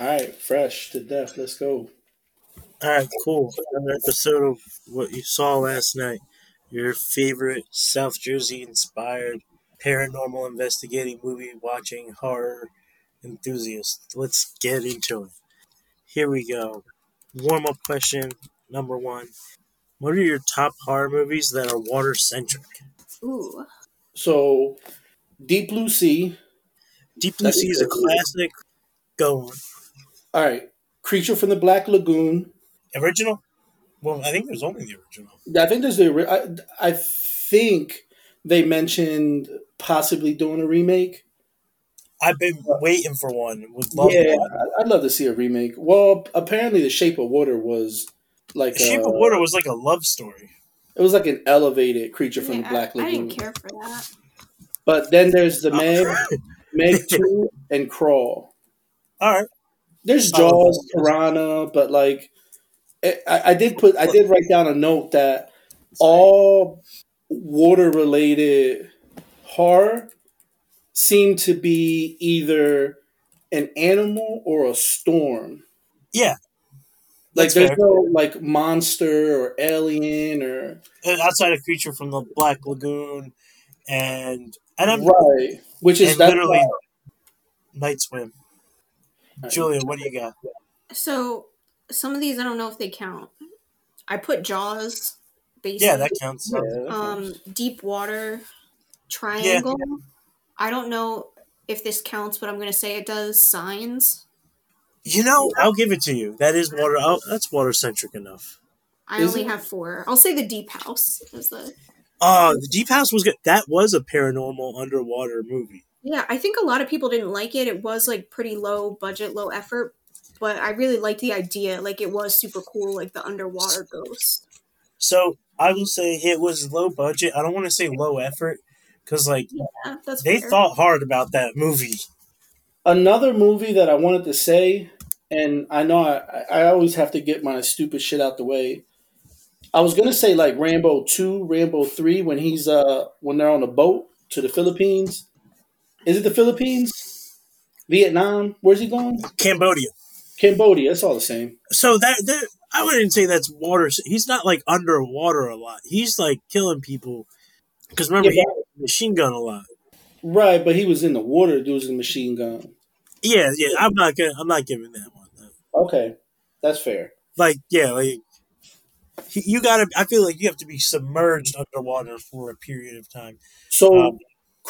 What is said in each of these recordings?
All right, fresh to death. Let's go. All right, cool. Another episode of what you saw last night. Your favorite South Jersey inspired paranormal investigating movie watching horror enthusiast. Let's get into it. Here we go. Warm up question number one. What are your top horror movies that are water centric? Ooh. So, Deep Blue Sea. Deep Blue Sea is a classic. Go on. All right, Creature from the Black Lagoon. Original? Well, I think there's only the original. I think there's the. I, I think they mentioned possibly doing a remake. I've been waiting for one. Would love yeah, that. I'd love to see a remake. Well, apparently, The Shape of Water was like The Shape a- of Water was like a love story. It was like an elevated creature from Yeah, the Black Lagoon. I didn't care for that. But then there's the Oh. Meg, Meg Two, and Crawl. All right. There's Oh, Jaws. Piranha, but like, I, I did put, I did write down a note that all water related horror seemed to be either an animal or a storm. Yeah. Like there's fair. no like monster or alien or And outside of Creature from the Black Lagoon, and and I'm right, which is literally why- Night Swim. Julia, what do you got? So some of these I don't know if they count. I put Jaws, basically. Yeah, that counts. Yeah, that um, counts. Deep Water Triangle. I don't know if this counts, but I'm gonna say it does. Signs. You know, I'll give it to you. That is water. Oh, that's water centric enough. I Is only it? have four. I'll say the Deep House is the. Oh, the Deep House was good. That was a paranormal underwater movie. Yeah, I think a lot of people didn't like it. It was like pretty low budget, low effort, but I really liked the idea. Like it was super cool, like the underwater ghost. So I will say it was low budget. I don't want to say low effort because like Yeah, that's they fair. thought hard about that movie. Another movie that I wanted to say, and I know I, I always have to get my stupid shit out the way. I was gonna say like Rambo two, Rambo three, when he's uh when they're on a boat to the Philippines. Is it the Philippines? Vietnam? Where's he going? Cambodia. Cambodia. It's all the same. So that, that I wouldn't say that's water. He's not like underwater a lot. He's like killing people. Because remember, Yeah, he had a machine gun a lot. Right, but he was in the water using a machine gun. Yeah, yeah. I'm not gonna. I'm not giving that one. though. Okay, that's fair. Like, yeah, like you gotta. I feel like you have to be submerged underwater for a period of time. So, Um,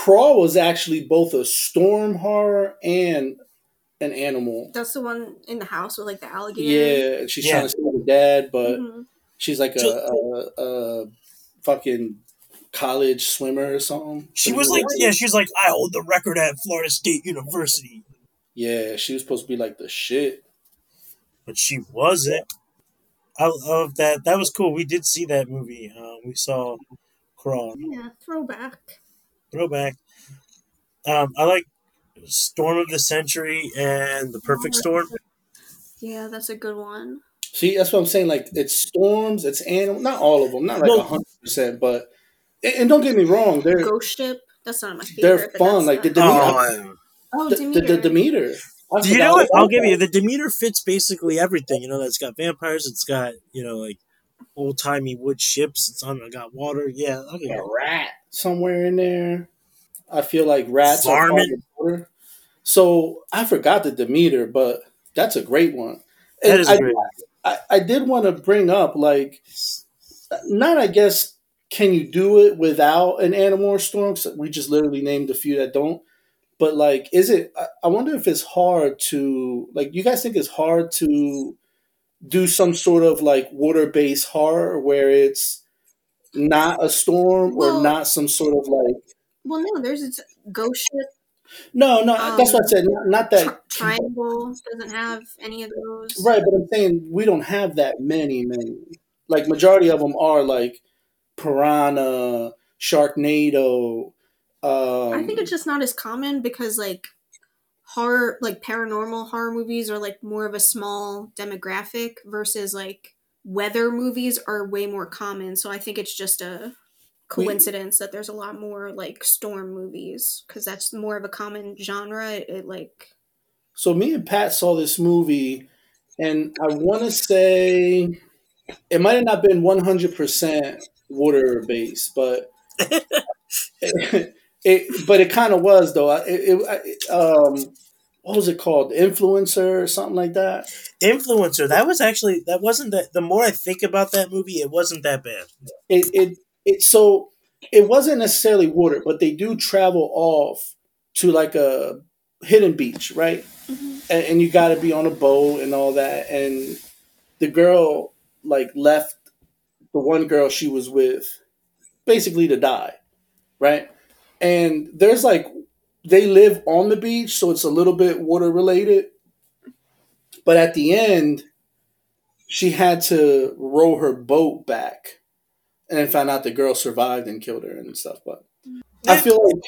Crawl was actually both a storm horror and an animal. That's the one in the house with like the alligator. Yeah, she's Yeah. trying to save her dad, but Mhm. she's like a, a, a fucking college swimmer or something. She was like, yeah, she's like, I hold the record at Florida State University, yeah, she was supposed to be like the shit. but she wasn't. I love that. That was cool. We did see that movie. Uh, we saw Crawl. Yeah, throwback. Throwback. Um, I like Storm of the Century and The Perfect Storm. Yeah, that's a good one. See, that's what I'm saying. Like, it's storms, it's animal. Not all of them, not like Well- hundred percent, but and, and don't get me wrong, they're Ghost ship. That's not my favorite. they're fun. Like the Demeter, Oh, oh, the, Demeter. the, the Demeter. I Do you know what? I'll give you the Demeter fits basically everything. You know, that's got vampires. It's got you know like old timey wood ships. It's on. Got water. Yeah, I'll give a rat somewhere in there. I feel like rats are part of Varmint. the. So I forgot the Demeter, but that's a great one. That And is I, great. I, I did want to bring up like not I guess can you do it without an animal or storm? we just literally named a few that don't. But like, is it? I- I wonder if it's hard to like. You guys think it's hard to do some sort of like water based horror where it's not a storm or not some sort of like. Well, no, there's it's Ghost ship. No, no, that's what I said. Not, not that Tri- triangle doesn't have any of those. Right, but I'm saying we don't have that many, many. Like majority of them are like Piranha, Sharknado. Um, I think it's just not as common because like horror, like paranormal horror movies are like more of a small demographic versus like weather movies are way more common. So I think it's just a We- coincidence that there's a lot more like storm movies because that's more of a common genre. It, it, like So me and Pat saw this movie, and I want to say it might have not been one hundred percent water based, but it, it, but it kind of was though. It, it, um, what was it called? Influencer or something like that. Influencer. That was actually that wasn't that. The more I think about that movie, it wasn't that bad. It it it so it wasn't necessarily water, but they do travel off to like a hidden beach, right? Mm-hmm. And, and you got to be on a boat and all that. And the girl like left the one girl she was with basically to die, right? And there's like they live on the beach, so it's a little bit water related. But at the end, she had to row her boat back and then found out the girl survived and killed her and stuff. But I feel like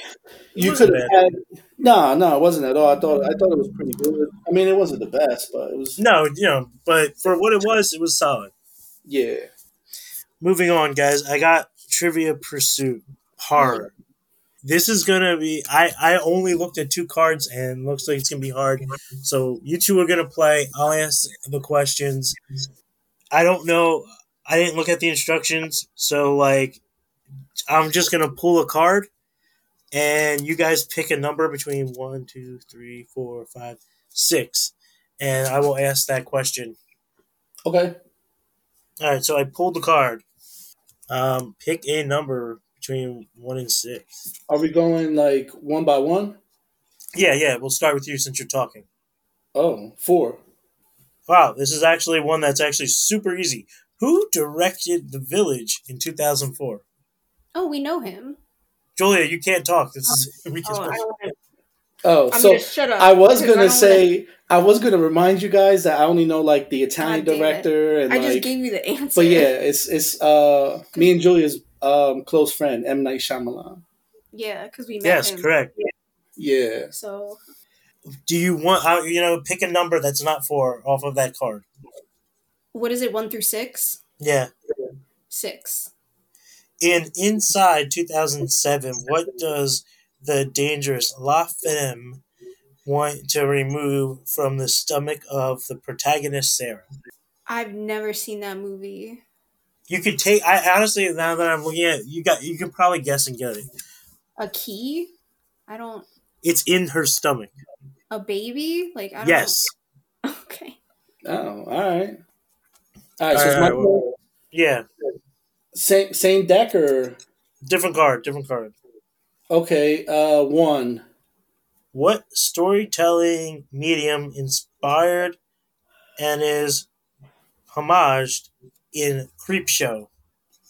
you could have had no, no, it wasn't at all. I thought I thought it was pretty good. I mean, it wasn't the best, but it was no, you know, but for what it was, it was solid. Yeah. Moving on, guys. I got Trivia Pursuit horror. This is gonna be. I I only looked at two cards and looks like it's gonna be hard. So you two are gonna play. I'll ask the questions. I don't know. I didn't look at the instructions, so like, I'm just gonna pull a card, and you guys pick a number between one, two, three, four, five, six, and I will ask that question. Okay. All right. So I pulled the card. Um, pick a number between one and six. Are we going like one by one? Yeah, yeah. We'll start with you since you're talking. Oh, four. Wow, this is actually one that's actually super easy. Who directed The Village in 2004? Oh, we know him. Julia, you can't talk. This is we can. Oh, oh so shut up I was gonna say wanna... I was gonna remind you guys that I only know like the Italian director and I like, just gave you the answer. But yeah, it's it's uh me and Julia's um close friend M Night Shyamalan. Yeah, because we met yes, him. correct. Yeah. So do you want uh, you know pick a number that's not four off of that card what is it one through six yeah six in inside 2007 what does the dangerous la femme want to remove from the stomach of the protagonist sarah i've never seen that movie you could take i honestly now that i'm looking at it, you got you can probably guess and get it a key i don't it's in her stomach a baby? Like I don't yes. Know. Okay. Oh, all right. All right. So it's my well, yeah. Same same deck or different card? Different card. Okay. Uh, one. What storytelling medium inspired and is homaged in Creepshow.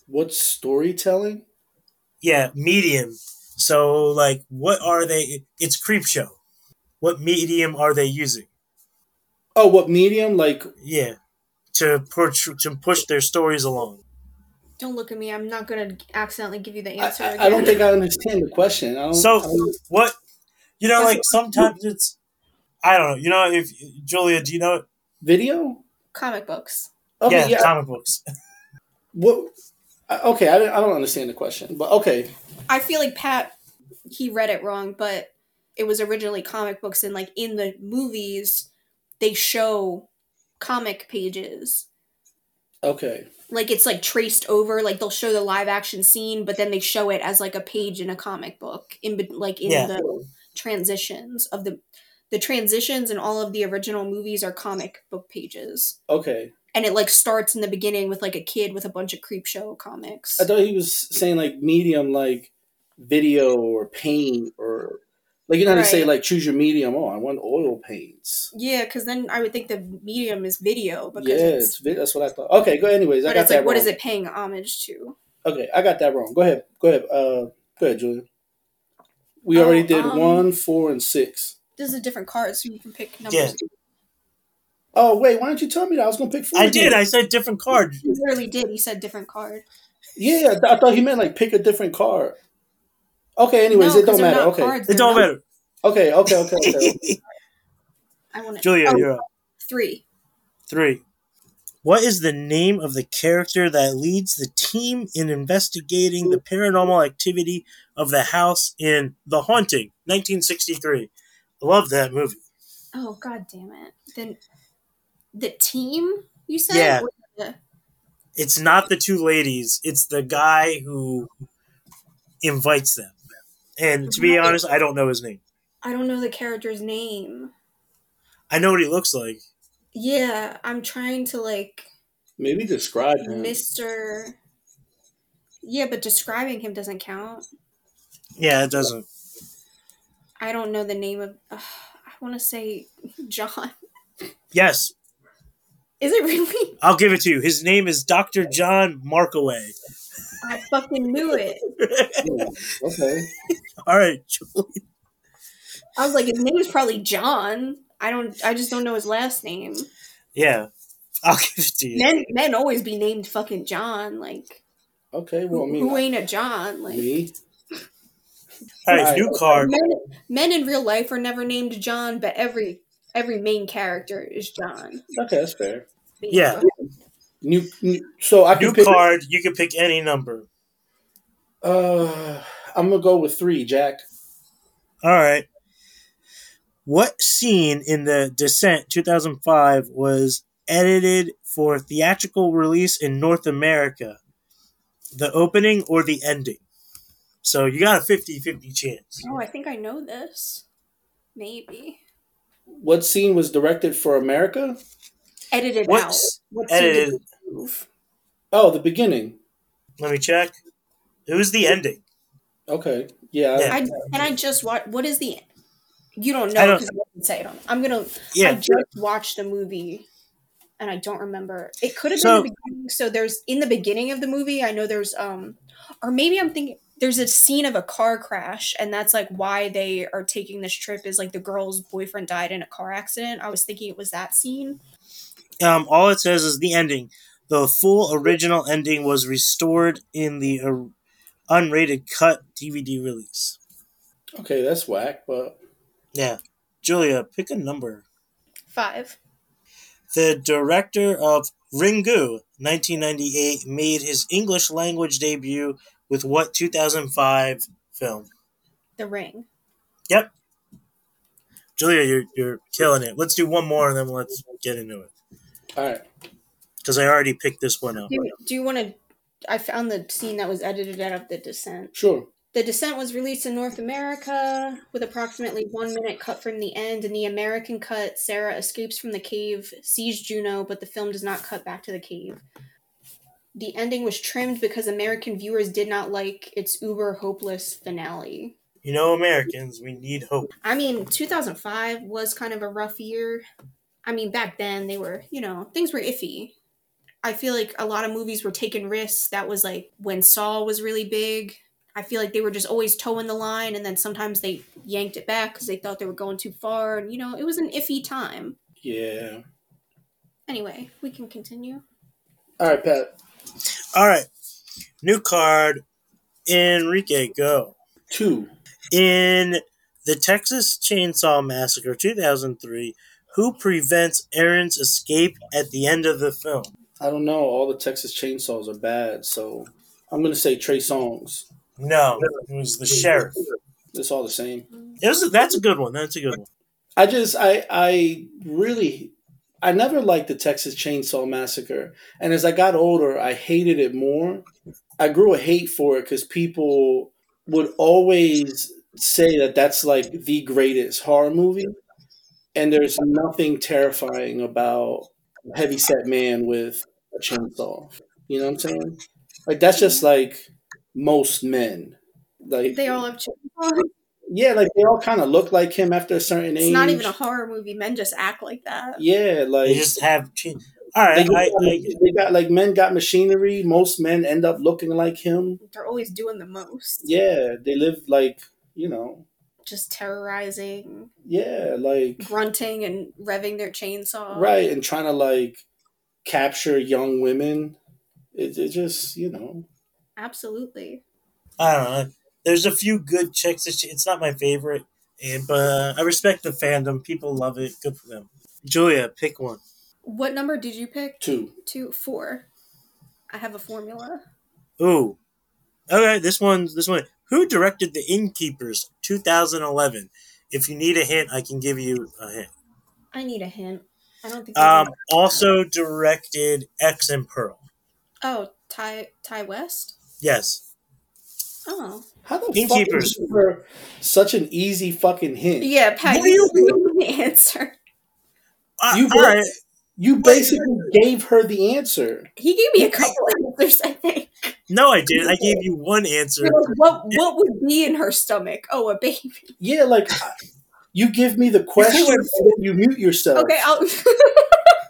What storytelling? Yeah, medium. So, like, what are they? It's Creepshow. what medium are they using? Oh, what medium? Like yeah, to push to push their stories along. Don't look at me. I'm not gonna accidentally give you the answer. I, I don't think I understand the question. I so I what? You know, like sometimes it's I don't know. You know, if Julia, do you know video comic books? Okay, yeah, yeah. comic books. what? Okay, I, I don't understand the question, but okay. I feel like Pat he read it wrong, but it was originally comic books and like in the movies they show comic pages okay like it's like traced over like they'll show the live action scene but then they show it as like a page in a comic book in like in yeah. the transitions of the the transitions and all of the original movies are comic book pages okay and it like starts in the beginning with like a kid with a bunch of creep show comics i thought he was saying like medium like video or paint or like you know how right. to say like choose your medium. Oh, I want oil paints. Yeah, because then I would think the medium is video. Because yeah, it's, it's that's what I thought. Okay, go. Anyways, I got that. Like, what is it paying homage to? Okay, I got that wrong. Go ahead. Go ahead. Uh, go ahead, Julia. We oh, already did um, one, four, and six. This is a different card, so you can pick numbers. Yeah. Oh wait, why didn't you tell me that? I was gonna pick four. I again. did. I said different card. You literally did. He said different card. Yeah, I thought he meant like pick a different card. Okay, anyways, no, it don't matter. Okay, cards, it don't not. matter. Okay, okay, okay, okay. I want Julia, oh, you're up. Three. Three. What is the name of the character that leads the team in investigating the paranormal activity of the house in The Haunting, 1963? I love that movie. Oh god damn it! Then the team you said? Yeah. The- It's not the two ladies. It's the guy who invites them. And to be honest, I don't know his name. I don't know the character's name. I know what he looks like. Yeah, I'm trying to like Maybe describe him. Mr. Yeah, but describing him doesn't count. Yeah, it doesn't. I don't know the name of. Uh, I want to say John. Yes, Is it really? I'll give it to you. His name is Dr. John Markway. I fucking knew it. Yeah, Okay. All right, Julie. I was like, his name is probably John. I don't. I just don't know his last name. Yeah, I'll give it to you. Men, men always be named fucking John. Like, Okay. Well, I who, mean, who ain't a John? Like, me. All right, new card. men, men in real life are never named John, but every every main character is John. Okay, that's fair. Yeah. New, new so I can New pick. card. You can pick any number. Uh, I'm gonna go with three, Jack. All right. What scene in the Descent 2005 was edited for theatrical release in North America? The opening or the ending? So you got a 50 50 chance. Oh, I think I know this. Maybe What scene was directed for America? edited out. What scene edited? we? Oh, the beginning. Let me check. Who's the ending. Okay. Yeah. Yeah. I and I just watched. What is the? You don't know because I didn't say it. On, I'm gonna. Yeah. I just watched the movie, and I don't remember. It could have So- been the beginning. So there's in the beginning of the movie. I know there's um, or maybe I'm thinking there's a scene of a car crash, and that's like why they are taking this trip. Is like the girl's boyfriend died in a car accident. I was thinking it was that scene. Um, all it says is the ending. The full original ending was restored in the uh, unrated cut DVD release. Okay, that's whack, but Yeah. Julia, pick a number. Five. The director of Ringu, 1998, made his English language debut with what 2005 film? The Ring. Yep. Julia, you're, you're killing it. Let's do one more and then let's get into it. all right. Because I already picked this one up. Do you, do you want to? I found the scene that was edited out of The Descent. Sure. The Descent was released in North America with approximately one minute cut from the end. In the American cut, Sarah escapes from the cave, sees Juno, but the film does not cut back to the cave. The ending was trimmed because American viewers did not like its uber hopeless finale. You know, Americans, we need hope. I mean, 2005 was kind of a rough year. I mean, back then they were, you know, things were iffy. I feel like a lot of movies were taking risks. That was like when Saw was really big. I feel like they were just always toeing the line, and then sometimes they yanked it back because they thought they were going too far. And, you know, it was an iffy time. Yeah. Anyway, we can continue. All right, Pat. All right. New card. Enrique, go. Two. In the Texas Chainsaw Massacre 2003, who prevents Aaron's escape at the end of the film? I don't know. All the Texas chainsaws are bad, so I'm gonna say Trey Songz. No, it was the sheriff. It's all the same. It was that's a good one. That's a good one. I just I I really I never liked the Texas Chainsaw Massacre, and as I got older, I hated it more. I grew a hate for it because people would always say that that's like the greatest horror movie, and there's nothing terrifying about a heavy set man with a chainsaw. You know what I'm saying? Like that's just like most men. Like They all have chainsaws. Yeah, like they all kind of look like him after a certain age. It's not even a horror movie. Men just act like that. Yeah, like They just have. Cha- All right, they, I, got, I, they got like men got machinery. Most men end up looking like him. They're always doing the most. Yeah, they live like you know. Just terrorizing, Yeah, like grunting, and revving their chainsaw. right, and trying to like capture young women. It, it just you know. Absolutely. I don't know. There's a few good chicks. It's it's not my favorite, and, but uh, I respect the fandom. People love it. Good for them. Julia, pick one. What number did you pick? Two. Two, four. I have a formula. Ooh. Okay, this one's this one. Who directed The Innkeepers 2011? If you need a hint, I can give you a hint. I need a hint. I don't think. Um, also directed X and Pearl. oh, Ti Ti West. Yes. Oh, How the Game fuck is for such an easy fucking hint? yeah, Pat. What do you you know the answer. Uh, You all right. You basically gave her the answer. He gave me a couple answers. I think. No, I didn't. I gave you one answer. Like, what What would be in her stomach? Oh, a baby. Yeah, like you give me the question and then you mute yourself. Okay, I'll.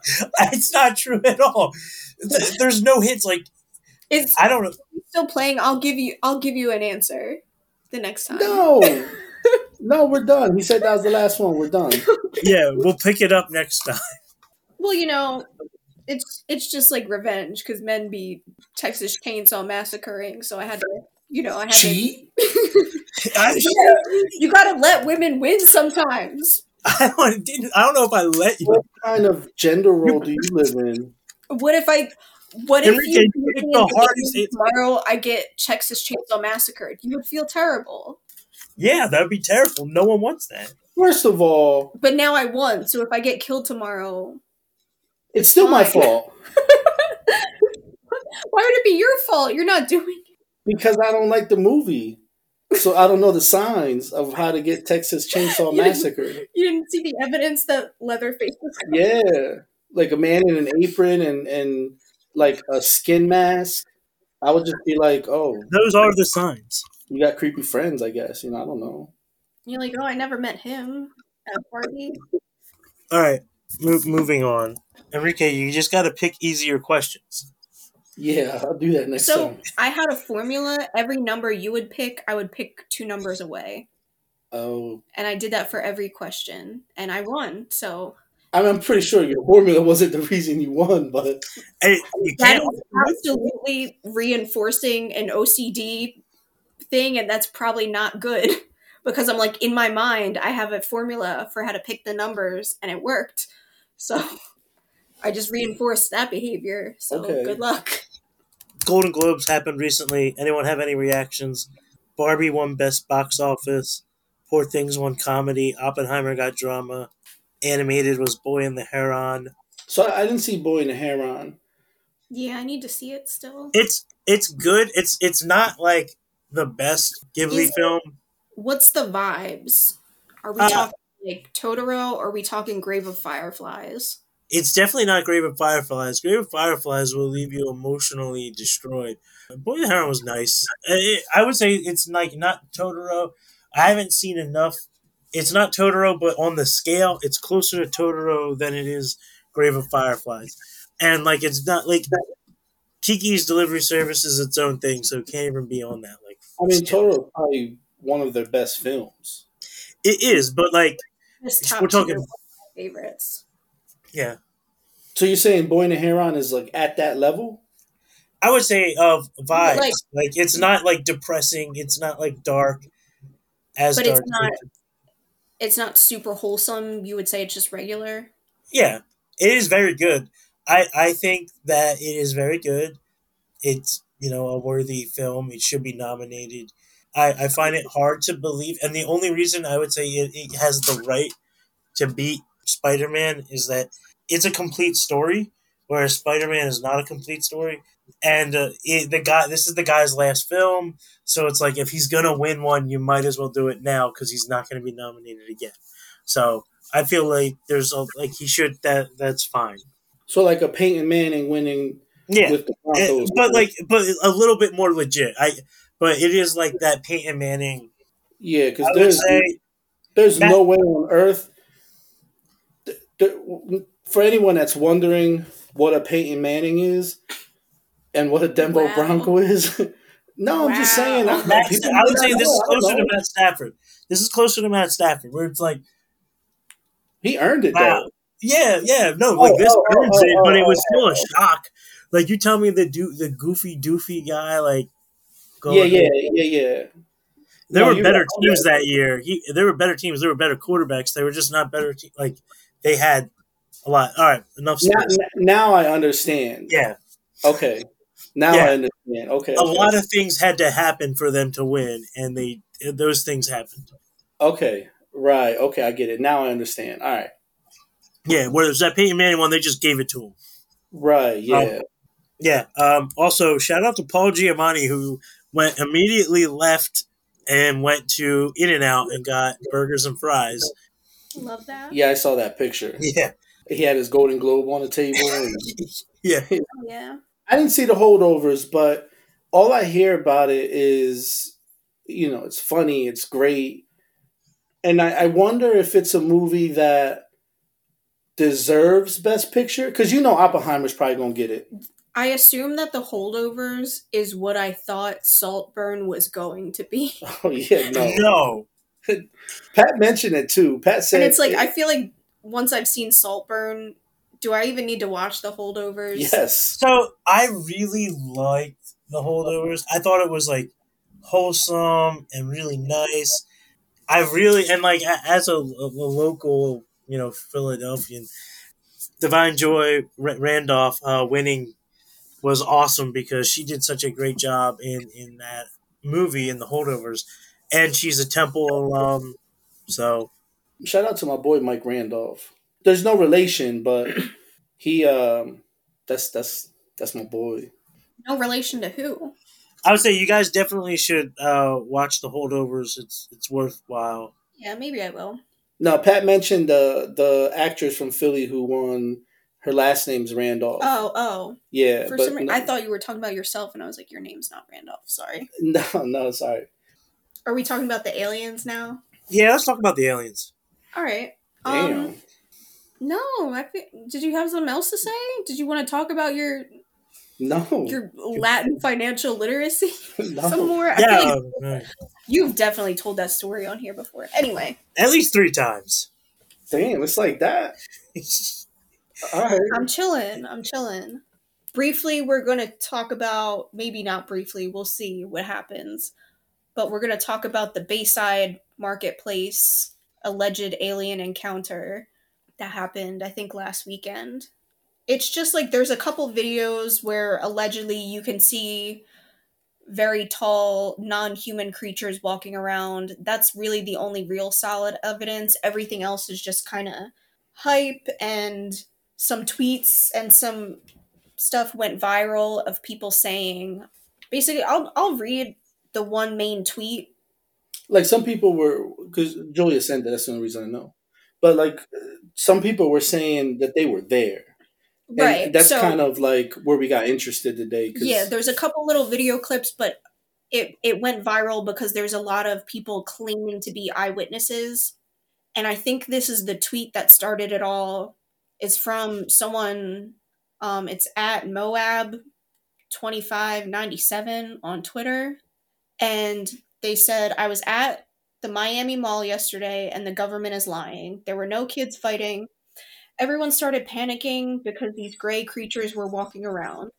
it's not true at all. There's no hints. Like it's I don't know. Still playing. I'll give you. I'll give you an answer the next time. No. no, we're done. He said that was the last one. We're done. Yeah, we'll pick it up next time. Well, you know, it's it's just like revenge because men be Texas Chainsaw massacring. So I had to, you know, I had Cheat? to. I, you gotta let women win sometimes. I don't. didn't- I don't know if I let you. What kind of gender role do you live in? What if I? What if Enrique, you you picked the hardest bed tomorrow? I get Texas Chainsaw massacred. You would feel terrible. Yeah, that would be terrible. No one wants that. First of all, But now I won. So if I get killed tomorrow, it's still my fault why would it be your fault? You're not doing. it. because I don't like the movie. So I don't know the signs of how to get Texas Chainsaw Massacre. You didn't see the evidence that Leatherface was. Yeah, like a man in an apron and and like a skin mask. I would just be like, oh, Those are the signs. you got creepy friends, I guess. You know, I don't know. You're like, oh, I never met him at a party. All right, mo- moving on. Enrique, you just got to pick easier questions. Yeah, I'll do that next So time. So I had a formula. Every number you would pick, I would pick two numbers away, Oh, and I did that for every question, and I won. So I mean, I'm pretty sure your formula wasn't the reason you won, but Hey, you that can't. is absolutely reinforcing an OCD thing, and that's probably not good because I'm like in my mind, I have a formula for how to pick the numbers, and it worked. So I just reinforced that behavior. So Okay. good luck. Golden Globes happened recently. Anyone have any reactions? Barbie won Best Box Office. Poor Things won Comedy. Oppenheimer got Drama. Animated was Boy and the Heron. so I didn't see Boy in the Heron. Yeah, I need to see it still. It's it's good. It's it's not like the best Ghibli Is it- film. What's the vibes? Are we Uh, talking like Totoro or are we talking Grave of Fireflies? It's definitely not Grave of Fireflies. Grave of Fireflies will leave you emotionally destroyed. Boy and the Heron was nice. I I would say it's like not Totoro. I haven't seen enough. It's not Totoro, but on the scale, it's closer to Totoro than it is Grave of Fireflies. And like, it's not like Kiki's Delivery Service is its own thing, so it can't even be on that. Like, I mean. Totoro is probably one of their best films. it is, but like, We're top talking- tier favorites. yeah, So you're saying Boy in the Heron is like at that level? I would say of vibes. Like- Like, it's not like depressing. It's not like dark. As But it's dark. not- It's not super wholesome. You would say it's just regular. Yeah, it is very good. I I think that it is very good. It's you know a worthy film. It should be nominated. I, I find it hard to believe, and the only reason I would say it, it has the right to beat Spider Man is that it's a complete story, whereas Spider Man is not a complete story. And uh, it, the guy, this is the guy's last film, so it's like if he's gonna win one, you might as well do it now because he's not gonna be nominated again. So I feel like there's a like he should that that's fine. So like a Peyton Manning winning Yeah, with the Eh, but like but a little bit more legit. I but it is like that Peyton Manning. yeah, because there's say there's Matt- no way on earth. th- th- for anyone that's wondering what a Peyton Manning is and what a Denver Wow. Bronco is, no, I'm just saying. I, Matt, people I would say this is closer to. Matt Stafford. This is closer to Matt Stafford, where it's like, He earned it Wow. though. yeah, yeah, no, oh, like Oh, this oh, oh earns oh, it, but it oh, was oh, still a oh, shock. Like you tell me the do the goofy doofy guy, like Yeah, going- yeah, yeah, yeah. There No, were better right. teams that year. He, there were better teams. There were better quarterbacks. They were just not better. Te- like they had a lot. All right, enough Now, now I understand. Yeah, Okay. Now Yeah. I understand. Okay. a okay. lot of things had to happen for them to win, and they those things happened. Okay. Right. Okay. I get it. Now I understand. All right. Yeah, whereas that Peyton Manning one, they just gave it to him. Right. Yeah. Um, yeah. Um, also, shout out to Paul Giamatti who went immediately left and went to In-N-Out and got burgers and fries. Love that. yeah, I saw that picture. Yeah. He had his Golden Globe on the table. And Yeah. Oh, yeah. I didn't see the holdovers, but all I hear about it is, you know, it's funny, it's great, and I, I wonder if it's a movie that deserves Best Picture because you know Oppenheimer's probably gonna get it. I assume that the holdovers is what I thought Saltburn was going to be. Oh yeah, no. No. Pat mentioned it too. Pat said and it's like I feel like once I've seen Saltburn, do I even need to watch the holdovers? yes, So I really liked the holdovers. I thought it was like wholesome and really nice. I really and like as a, a local, you know, Philadelphian, Da'Vine Joy Randolph uh, winning was awesome because she did such a great job in in that movie in the holdovers, and she's a Temple alum, so shout out to my boy Mike Randolph. There's no relation, but he um that's that's that's my boy. No relation to who? I would say you guys definitely should uh, watch the holdovers. It's it's worthwhile. Yeah, maybe I will. No, Pat mentioned the the actress from Philly who won. Her last name's Randolph. Oh, oh. yeah, For but some reason, no, I thought you were talking about yourself, and I was like, your name's not Randolph. Sorry. no, no, sorry. Are we talking about the aliens now? Yeah, let's talk about the aliens. All right. Damn. Um, no, I thi- did you have something else to say? Did you want to talk about your no, your Latin financial literacy no. some more? I Yeah, feel like uh, you've definitely told that story on here before. Anyway, at least three times. Damn, it's like that. All right. I'm chilling. I'm chilling. Briefly, we're going to talk about maybe not briefly. We'll see what happens. But we're going to talk about the Bayside Marketplace alleged alien encounter that happened, I think, last weekend. It's just like there's a couple videos where allegedly you can see very tall, non human creatures walking around. That's really the only real solid evidence. Everything else is just kind of hype and some tweets and some stuff went viral of people saying basically I'll I'll read the one main tweet. Like some people were, because Julia sent it. That's the only reason I know. But like some people were saying that they were there. And right. That's so, kind of like where we got interested today. Yeah, there's a couple little video clips, but it it went viral because there's a lot of people claiming to be eyewitnesses. And I think this is the tweet that started it all. It's from someone um it's at Moab 2597 on Twitter. And they said I was at the Miami Mall yesterday and the government is lying. There were no kids fighting. Everyone started panicking because these gray creatures were walking around.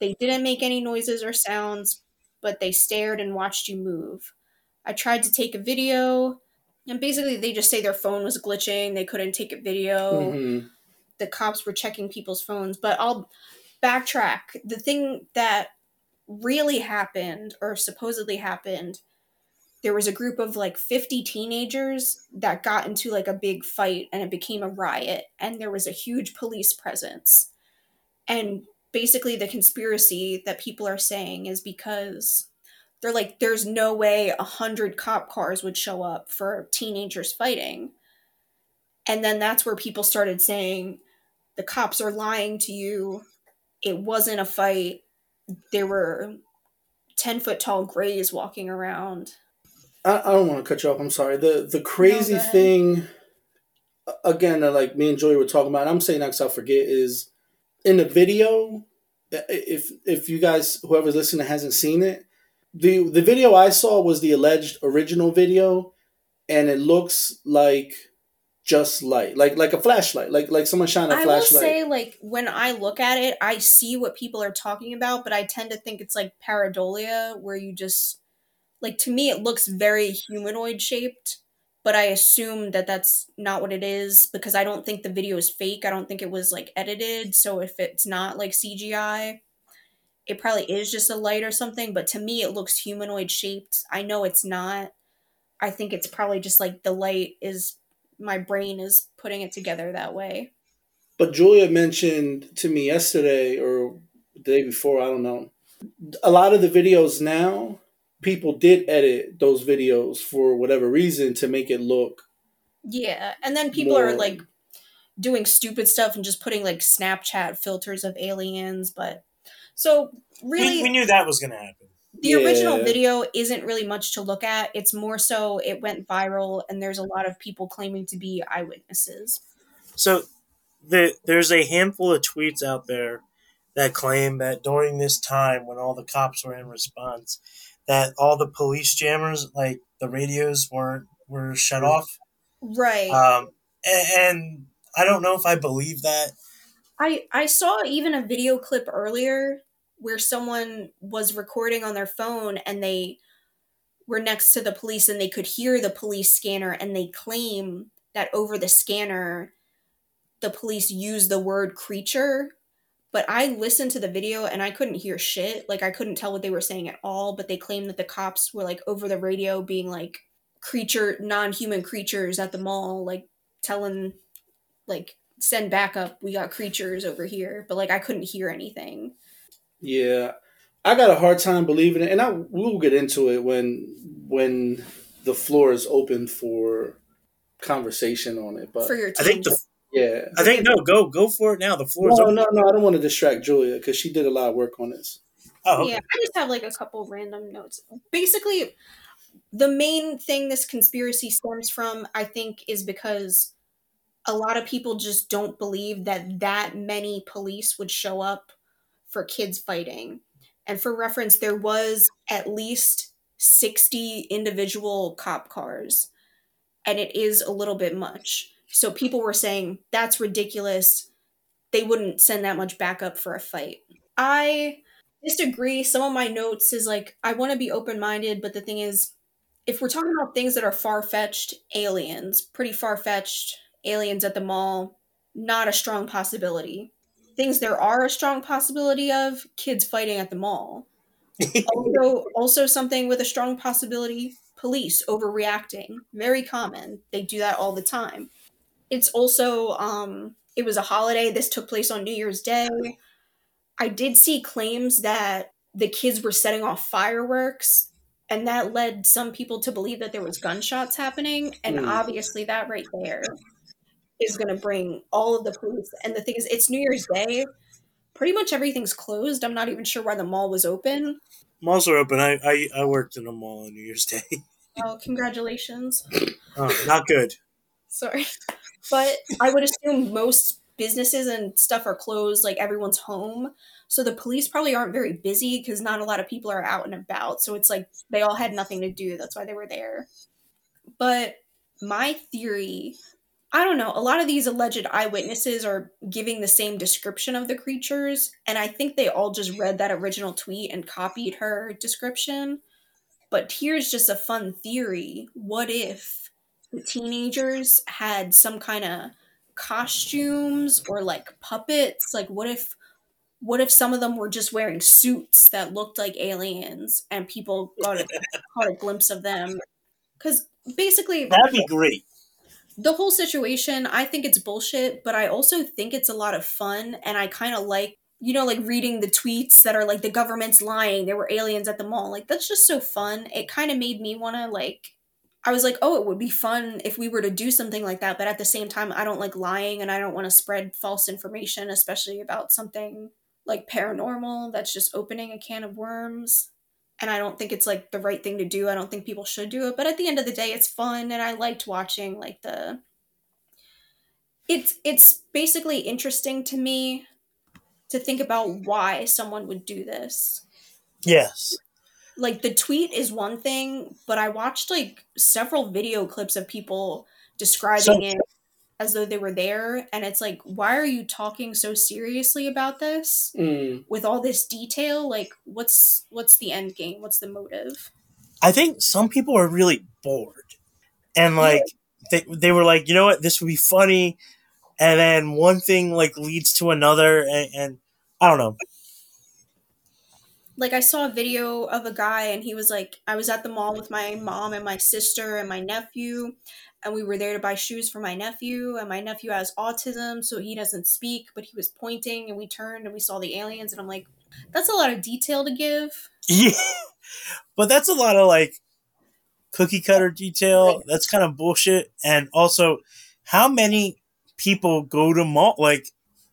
They didn't make any noises or sounds, but they stared and watched you move. I tried to take a video, and basically they just say their phone was glitching, they couldn't take a video. Mhm. The cops were checking people's phones, but I'll backtrack. The thing that really happened or supposedly happened there was a group of like 50 teenagers that got into like a big fight and it became a riot and there was a huge police presence. And basically the conspiracy that people are saying is because they're like there's no way a hundred cop cars would show up for teenagers fighting. And then that's where people started saying the cops are lying to you. It wasn't a fight. There were 10 foot tall grays walking around I, I don't want to cut you off. I'm sorry. The the crazy ahead. thing, again, that like me and Joey were talking about. I'm saying that 'cause I forget is in the video. If if you guys whoever's listening hasn't seen it, the the video I saw was the alleged original video, and it looks like just light, like like a flashlight, like like someone shining a I will flashlight. say, like, when I look at it, I see what people are talking about, but I tend to think it's like pareidolia, where you just, like, to me, it looks very humanoid shaped, but I assume that that's not what it is because I don't think the video is fake. I don't think it was, like, edited. So if it's not, like, CGI, it probably is just a light or something, but to me, it looks humanoid shaped. I know it's not. I think it's probably just like the light is, my brain is putting it together that way. But Julia mentioned to me yesterday or the day before, I don't know. A lot of the videos now, people did edit those videos for whatever reason to make it look. Yeah, and then people More- are like doing stupid stuff and just putting like Snapchat filters of aliens, but so really We, we knew that was going to happen. the original video isn't really much to look at. It's more so it went viral and there's a lot of people claiming to be eyewitnesses. So the, there's a handful of tweets out there that claim that during this time when all the cops were in response, that all the police jammers, like the radios, weren't were shut off. Right. Um, and, and I don't know if I believe that. I I saw even a video clip earlier where someone was recording on their phone and they were next to the police and they could hear the police scanner and they claim that over the scanner the police used the word creature but I listened to the video and I couldn't hear shit. Like I couldn't tell what they were saying at all but they claimed that the cops were like over the radio being like creature non-human creatures at the mall like telling like send backup we got creatures over here. But like i couldn't hear anything. Yeah, I got a hard time believing it, and I we'll get into it when when the floor is open for conversation on it. But for your I think the yeah, I think no, go go for it now. The floor is no, open. no, no, I don't want to distract Julia because she did a lot of work on this. Oh, okay. yeah i just have like a couple random notes basically the main thing this conspiracy stems from i think is because a lot of people just don't believe that that many police would show up for kids fighting and for reference there was at least 60 individual cop cars and it is a little bit much so people were saying that's ridiculous they wouldn't send that much backup for a fight i disagree. Some of my notes is like I want to be open minded, but the thing is, if we're talking about things that are far fetched, aliens, pretty far fetched, aliens at the mall, not a strong possibility. Things there are a strong possibility of kids fighting at the mall. also, also something with a strong possibility police overreacting. Very common. They do that all the time. It's also um it was a holiday. This took place on New Year's Day. I did see claims that the kids were setting off fireworks, and that led some people to believe that there was gunshots happening. And Hmm. obviously, that right there is going to bring all of the police. And the thing is, it's New Year's Day. Pretty much everything's closed. I'm not even sure why the mall was open. Malls are open. I, I I worked in a mall on New Year's Day. Oh, congratulations. Oh, not good. Sorry. But I would assume most businesses and stuff are closed, like everyone's home. So the police probably aren't very busy because not a lot of people are out and about. So it's like they all had nothing to do. That's why they were there. But my theory I don't know. A lot of these alleged eyewitnesses are giving the same description of the creatures, and I think they all just read that original tweet and copied her description. But here's just a fun theory. What if the teenagers had some kind of costumes or like puppets? Like what if what if some of them were just wearing suits that looked like aliens and people got a, caught a glimpse of them? Cuz basically That'd be great. the whole situation, I think it's bullshit, but I also think it's a lot of fun and I kind of like, you know, like reading the tweets that are like the government's lying, there were aliens at the mall. Like that's just so fun. It kind of made me want to like I was like, "Oh, it would be fun if we were to do something like that." But at the same time, I don't like lying and I don't want to spread false information, especially about something like paranormal that's just opening a can of worms and I don't think it's like the right thing to do. I don't think people should do it, but at the end of the day, it's fun, and I liked watching like the. It's it's basically interesting to me to think about why someone would do this. Yes. Like the tweet is one thing, but I watched like several video clips of people describing So- it as though they were there, and it's like, why are you talking so seriously about this? Mm. with all this detail like what's what's the end game what's the motive I think some people are really bored, and like they they were like, you know what, this would be funny, and then one thing like leads to another, and, and I don't know. Like i saw a video of a guy and he was like i was at the mall with my mom and my sister and my nephew and we were there to buy shoes for my nephew and my nephew has autism so he doesn't speak but he was pointing and we turned and we saw the aliens and i'm like that's a lot of detail to give Yeah, but that's a lot of like cookie cutter detail. That's kind of bullshit. And also, how many people go to mall? Like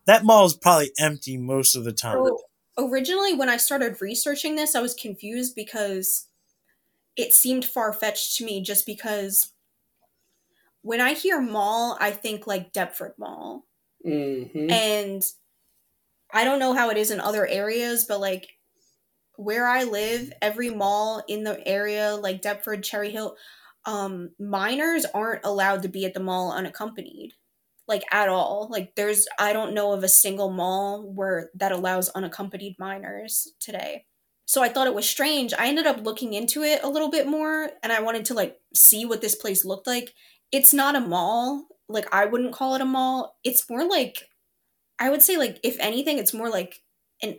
that mall is probably empty most of the time. so originally when i started researching this i was confused because it seemed far-fetched to me just because when i hear mall i think like deptford mall. Hmm and I don't know how it is in other areas, but like where I live, every mall in the area, like Deptford, Cherry Hill, um, minors aren't allowed to be at the mall unaccompanied, like at all. Like there's, I don't know of a single mall where that allows unaccompanied minors today. So I thought it was strange. I ended up looking into it a little bit more, and I wanted to like see what this place looked like. It's not a mall. Like I wouldn't call it a mall. It's more like I would say like if anything, it's more like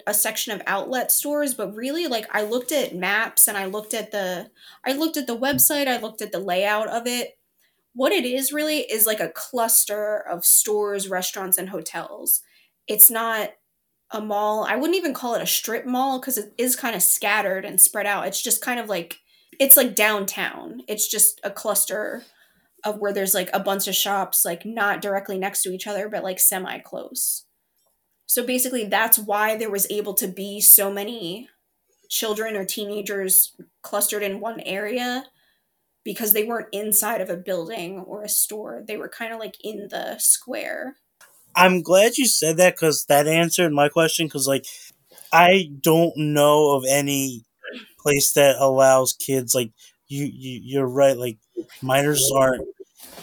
a section of outlet stores. But really, like I looked at maps and I looked at the I looked at the website. I looked at the layout of it. What it is really is like a cluster of stores, restaurants, and hotels. It's not a mall. I wouldn't even call it a strip mall because it is kind of scattered and spread out. It's just kind of like it's like downtown. It's just a cluster of where there's like a bunch of shops like not directly next to each other but like semi close. So basically that's why there was able to be so many children or teenagers clustered in one area because they weren't inside of a building or a store. They were kind of like in the square. I'm glad you said that because that answered my question. Because like, I don't know of any place that allows kids like you. you you're right. Like minors aren't.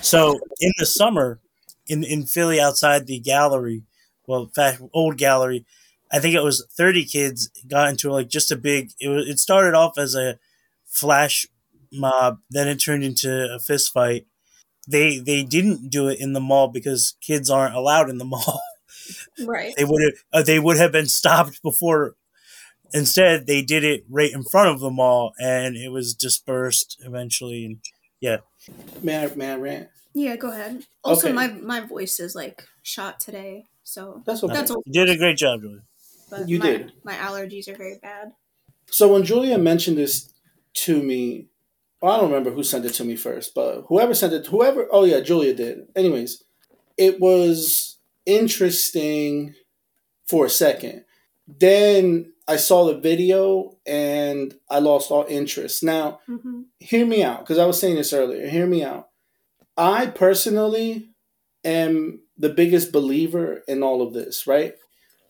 So in the summer, in in Philly, outside the gallery, well, fact, old gallery, I think it was 30 kids got into like just a big. It was. It started off as a flash mob, then it turned into a fist fight. They they didn't do it in the mall because kids aren't allowed in the mall. Right. they would have uh, they would have been stopped before. Instead, they did it right in front of the mall, and it was dispersed eventually. And yeah, May I, may I rant? Yeah, go ahead. Also, Okay. my my voice is like shot today, so That's okay. that's all. you did a great job, Julie. But You my, did. My allergies are very bad. So when Julia mentioned this to me, well, I don't remember who sent it to me first, but whoever sent it, whoever, oh yeah, Julia did. Anyways, it was interesting for a second. Then I saw the video and I lost all interest. Now, hmm hear me out because I was saying this earlier. Hear me out. I personally am the biggest believer in all of this, right?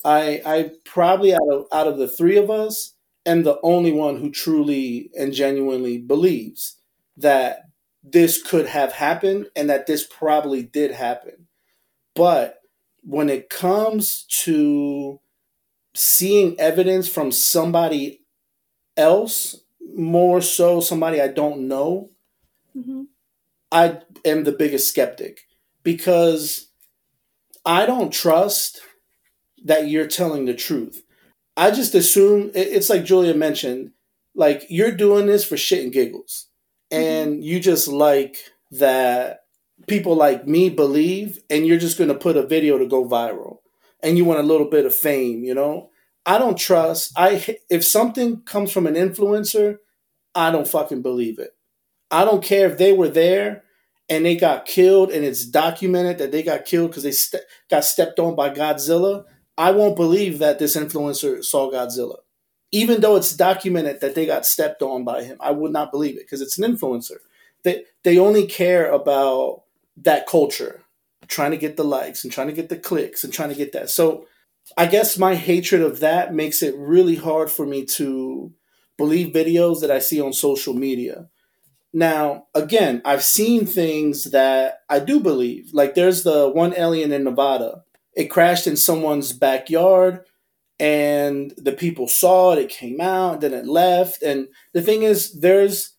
I I probably out of out of the three of us am the only one who truly and genuinely believes that this could have happened and that this probably did happen. But when it comes to seeing evidence from somebody else, more so somebody I don't know, hmm I am the biggest skeptic because I don't trust that you're telling the truth. I just assume it's like Julia mentioned, like you're doing this for shit and giggles. Mm-hmm. And you just like that people like me believe, and you're just going to put a video to go viral. And you want a little bit of fame, you know? I don't trust. I if something comes from an influencer, I don't fucking believe it. I don't care if they were there and they got killed and it's documented that they got killed because they ste- got stepped on by Godzilla. I won't believe that this influencer saw Godzilla. Even though it's documented that they got stepped on by him, I would not believe it because it's an influencer. They they only care about that culture, trying to get the likes and trying to get the clicks and trying to get that. So I guess my hatred of that makes it really hard for me to believe videos that I see on social media. Now, again, I've seen things that I do believe. Like there's the one alien in Nevada. It crashed in someone's backyard and the people saw it, it came out, then it left. And the thing is, there's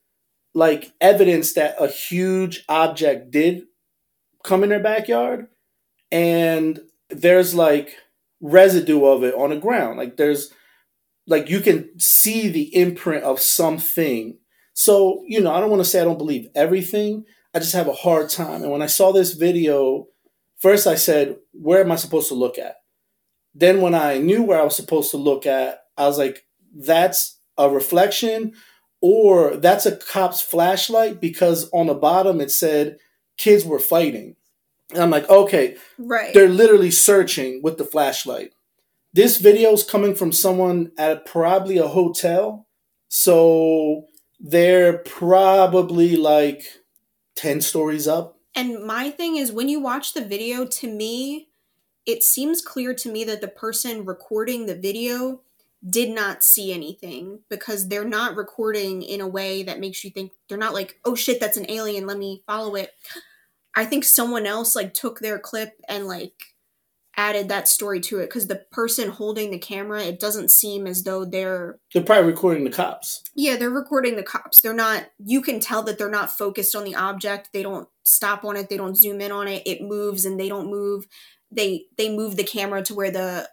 like evidence that a huge object did come in their backyard, and there's like residue of it on the ground. Like there's like you can see the imprint of something. So, you know, I don't want to say I don't believe everything. I just have a hard time. And when I saw this video, first I said, where am I supposed to look at? Then when I knew where I was supposed to look at, I was like, that's a reflection or that's a cop's flashlight because on the bottom it said kids were fighting. And I'm like, okay, Right. they're literally searching with the flashlight. This video is coming from someone at probably a hotel. So they're probably like 10 stories up. And my thing is, when you watch the video, to me, it seems clear to me that the person recording the video did not see anything because they're not recording in a way that makes you think they're not like, oh shit, that's an alien, let me follow it. I think someone else like took their clip and like added that story to it because the person holding the camera, it doesn't seem as though they're They're probably recording the cops. yeah, they're recording the cops. They're not, you can tell that they're not focused on the object. They don't stop on it. They don't zoom in on it. It moves and they don't move. They, they move the camera to where the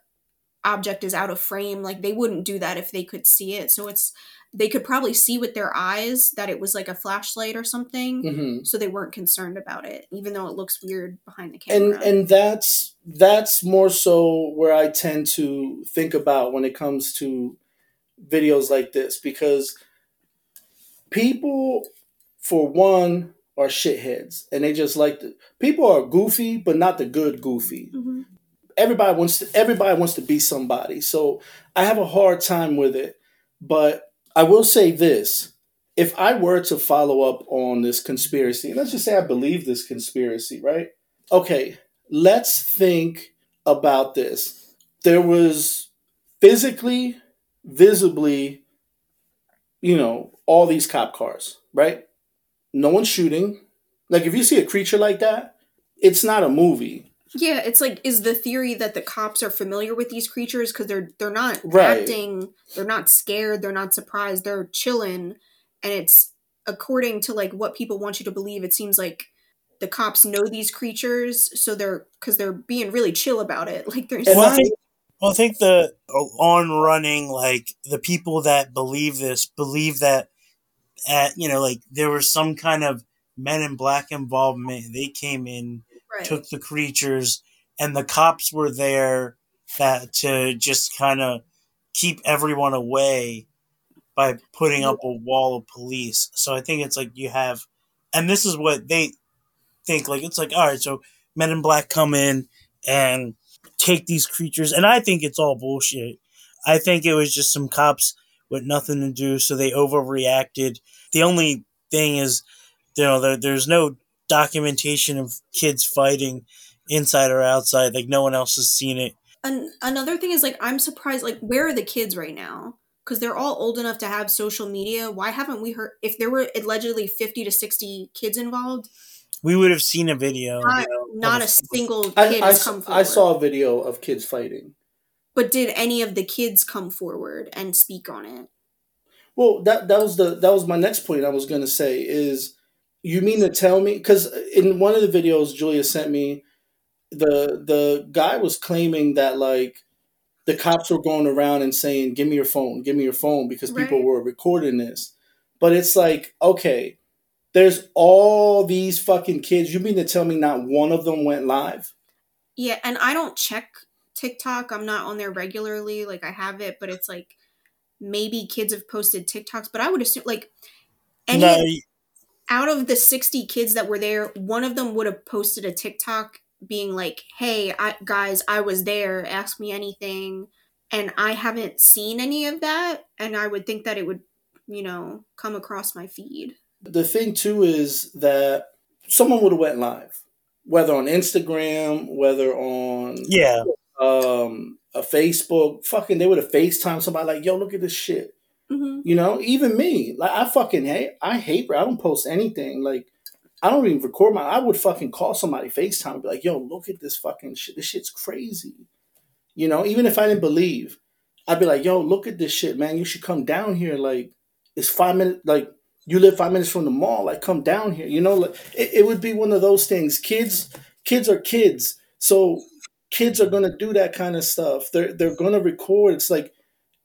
object is out of frame. Like they wouldn't do that if they could see it. So it's, they could probably see with their eyes that it was like a flashlight or something. hmm So they weren't concerned about it, even though it looks weird behind the camera. and and that's that's more so where I tend to think about when it comes to videos like this because people for one are shitheads and they just like the people are goofy but not the good goofy Mhm. Everybody wants to everybody wants to be somebody. So I have a hard time with it. But I will say this. If I were to follow up on this conspiracy, let's just say I believe this conspiracy, right? Okay, let's think about this. There was physically, visibly, you know, all these cop cars, right? No one's shooting. Like if you see a creature like that, it's not a movie. Yeah, it's like is the theory that the cops are familiar with these creatures because they're they're not Right. acting, they're not scared, they're not surprised, they're chilling, and it's according to like what people want you to believe. It seems like the cops know these creatures, so they're because they're being really chill about it. Like there's Well, I I- think, well, I think the on running, like the people that believe this, believe that at you know, like there was some kind of Men in Black involvement. They came in, right. took the creatures, and the cops were there that to just kind of keep everyone away by putting up a wall of police. So I think it's like you have, and this is what they think. Like it's like all right, so Men in Black come in and take these creatures, and I think it's all bullshit. I think it was just some cops with nothing to do, so they overreacted. The only thing is, you know, there, there's no documentation of kids fighting inside or outside. Like no one else has seen it. An- another thing is like I'm surprised. Like where are the kids right now? Because they're all old enough to have social media. Why haven't we heard? If there were allegedly fifty to sixty kids involved, We would have seen a video. not, you know, not of- a single kid I, I, come forward. I saw a video of kids fighting. But did any of the kids come forward and speak on it? Well, that that was the that was my next point. I was gonna say is you mean to tell me because in one of the videos Julia sent me, the the guy was claiming that like the cops were going around and saying, "Give me your phone, give me your phone," because people were recording this. But it's like, okay, there's all these fucking kids. You mean to tell me not one of them went live? Yeah, and I don't check TikTok. I'm not on there regularly. Like I have it, but it's like maybe kids have posted TikToks. But I would assume like any No, out of the 60 kids that were there, one of them would have posted a TikTok being like, "Hey, I, guys, I was there. Ask me anything." And I haven't seen any of that, and I would think that it would, you know, come across my feed. the thing too is that someone would have went live, whether on Instagram, whether on yeah, um, a Facebook. Fucking, they would have Facetime somebody like, "Yo, look at this shit." Hmm You know, even me, like I fucking hate. I hate. I don't post anything. Like I don't even record my. I would fucking call somebody Facetime and be like, "Yo, look at this fucking shit. This shit's crazy." You know, even if I didn't believe, I'd be like, "Yo, look at this shit, man. You should come down here. Like it's five minutes. Like you live five minutes from the mall. Like come down here. You know, like it, it would be one of those things. Kids, kids are kids. So kids are gonna do that kind of stuff. They're they're gonna record. It's like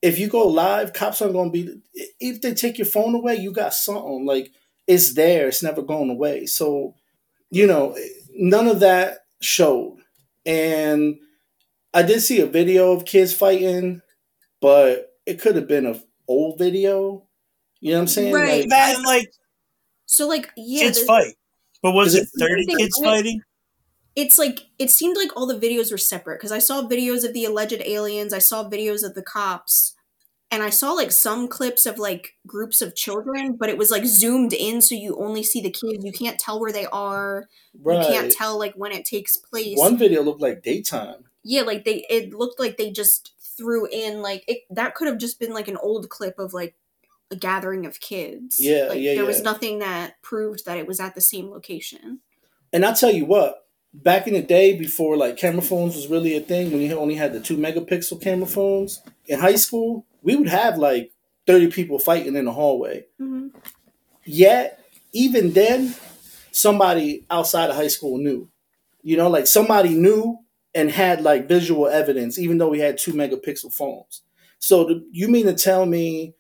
if you go live, cops aren't gonna be. If they take your phone away, you got something. Like it's there. It's never going away. So, you know, none of that showed. And I did see a video of kids fighting, but it could have been a old video. You know what I'm saying? Right. Like, That like So like yeah, kids fight, but was it it- thirty kids right? fighting? It's like it seemed like all the videos were separate because I saw videos of the alleged aliens, I saw videos of the cops, and I saw like some clips of like groups of children, but it was like zoomed in so you only see the kids. You can't tell where they are. right. You can't tell like when it takes place. One video looked like daytime. yeah, like they it looked like they just threw in like it that could have just been like an old clip of like a gathering of kids. Yeah, like, yeah, There was nothing that proved that it was at the same location. And I'll tell you what, back in the day before like camera phones was really a thing, when you only had the two megapixel camera phones in high school, we would have like 30 people fighting in the hallway. hmm Yet, even then, somebody outside of high school knew. You know, like somebody knew and had like visual evidence, even though we had two megapixel phones. So, the, you mean to tell me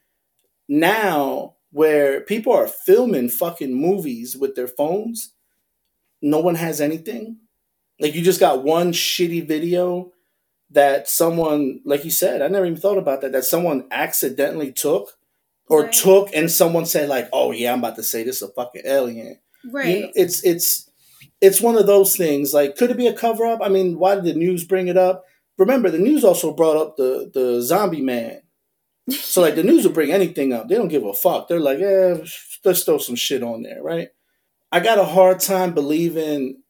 now, where people are filming fucking movies with their phones, no one has anything? Like, you just got one shitty video that someone, like you said, I never even thought about that, that someone accidentally took or Right. took and someone said like, "Oh yeah, I'm about to say this is a fucking alien." You Right. know, it's it's it's one of those things. Like, could it be a cover up? I mean, why did the news bring it up? Remember, the news also brought up the the zombie man. So like, the news will bring anything up. They don't give a fuck. They're like, "Yeah, let's throw some shit on there, right?" I got a hard time believing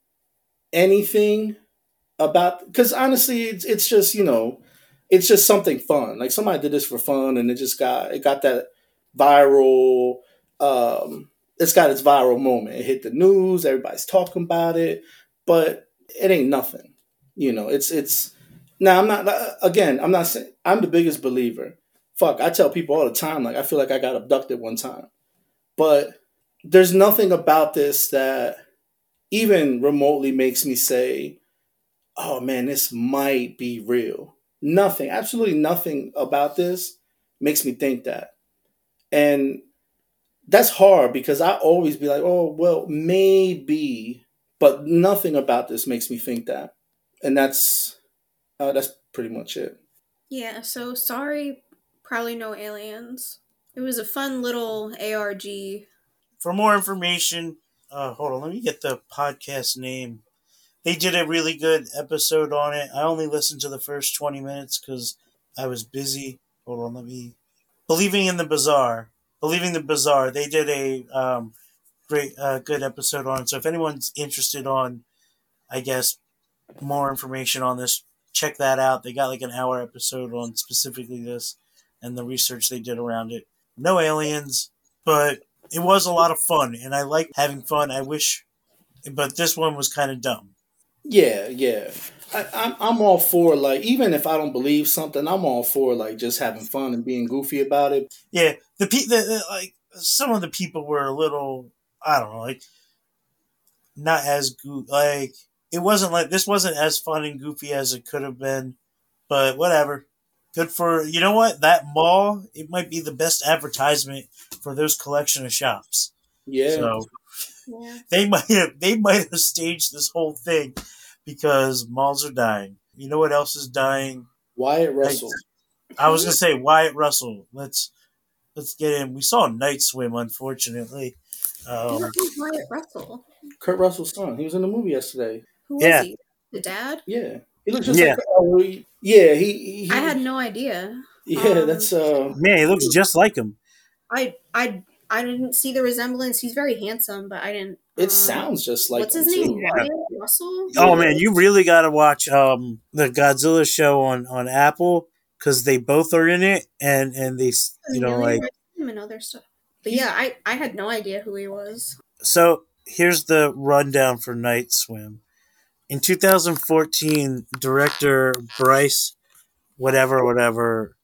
anything about because honestly, it's it's just you know, it's just something fun. Like somebody did this for fun, and it just got it got that viral. Um, it's got its viral moment. It hit the news. Everybody's talking about it, but it ain't nothing. You know, it's it's. Now I'm not again. I'm not saying I'm the biggest believer. Fuck, I tell people all the time. Like I feel like I got abducted one time, but there's nothing about this that even remotely makes me say, "Oh man, this might be real." Nothing, absolutely nothing about this makes me think that, and that's hard because I always be like, "Oh well, maybe," but nothing about this makes me think that, and that's uh, that's pretty much it. Yeah, so sorry, probably no aliens. It was a fun little ARG. For more information, uh, hold on, let me get the podcast name. They did a really good episode on it. I only listened to the first 20 minutes because I was busy. Hold on, let me. Believing in the Bizarre. Believing the Bizarre. They did a um, great, uh, good episode on it. So if anyone's interested on, I guess, more information on this, check that out. They got like an hour episode on specifically this and the research they did around it. No aliens, but it was a lot of fun, and I like having fun. I wish, but this one was kind of dumb. Yeah, yeah. I, I'm I'm all for like even if I don't believe something, I'm all for like just having fun and being goofy about it. Yeah, the pe the, the like some of the people were a little, I don't know, like not as go- like it wasn't like this wasn't as fun and goofy as it could have been, but whatever. Good for you know what that mall. It might be the best advertisement for those collection of shops. Yeah, So Yeah. they might have they might have staged this whole thing because malls are dying. You know what else is dying? Wyatt Russell. I was gonna say Wyatt Russell. Let's let's get in. We saw Night Swim, unfortunately. Um, Who's Wyatt Russell? Kurt Russell's son. He was in the movie yesterday. Who was Yeah. he? The dad? Yeah, he looks just Yeah. like oh, he- yeah. He, he I had no idea. yeah. um, that's uh man, he looks just like him. I I I didn't see the resemblance. He's very handsome, but I didn't. it um, sounds just like what's his name? too. Wyatt Russell. Oh man, you really got to watch um, the Godzilla show on on Apple because they both are in it, and and they you know Million like Him and other stuff. But yeah, I I had no idea who he was. So here's the rundown for Night Swim. In 2014, director Bryce, whatever, whatever,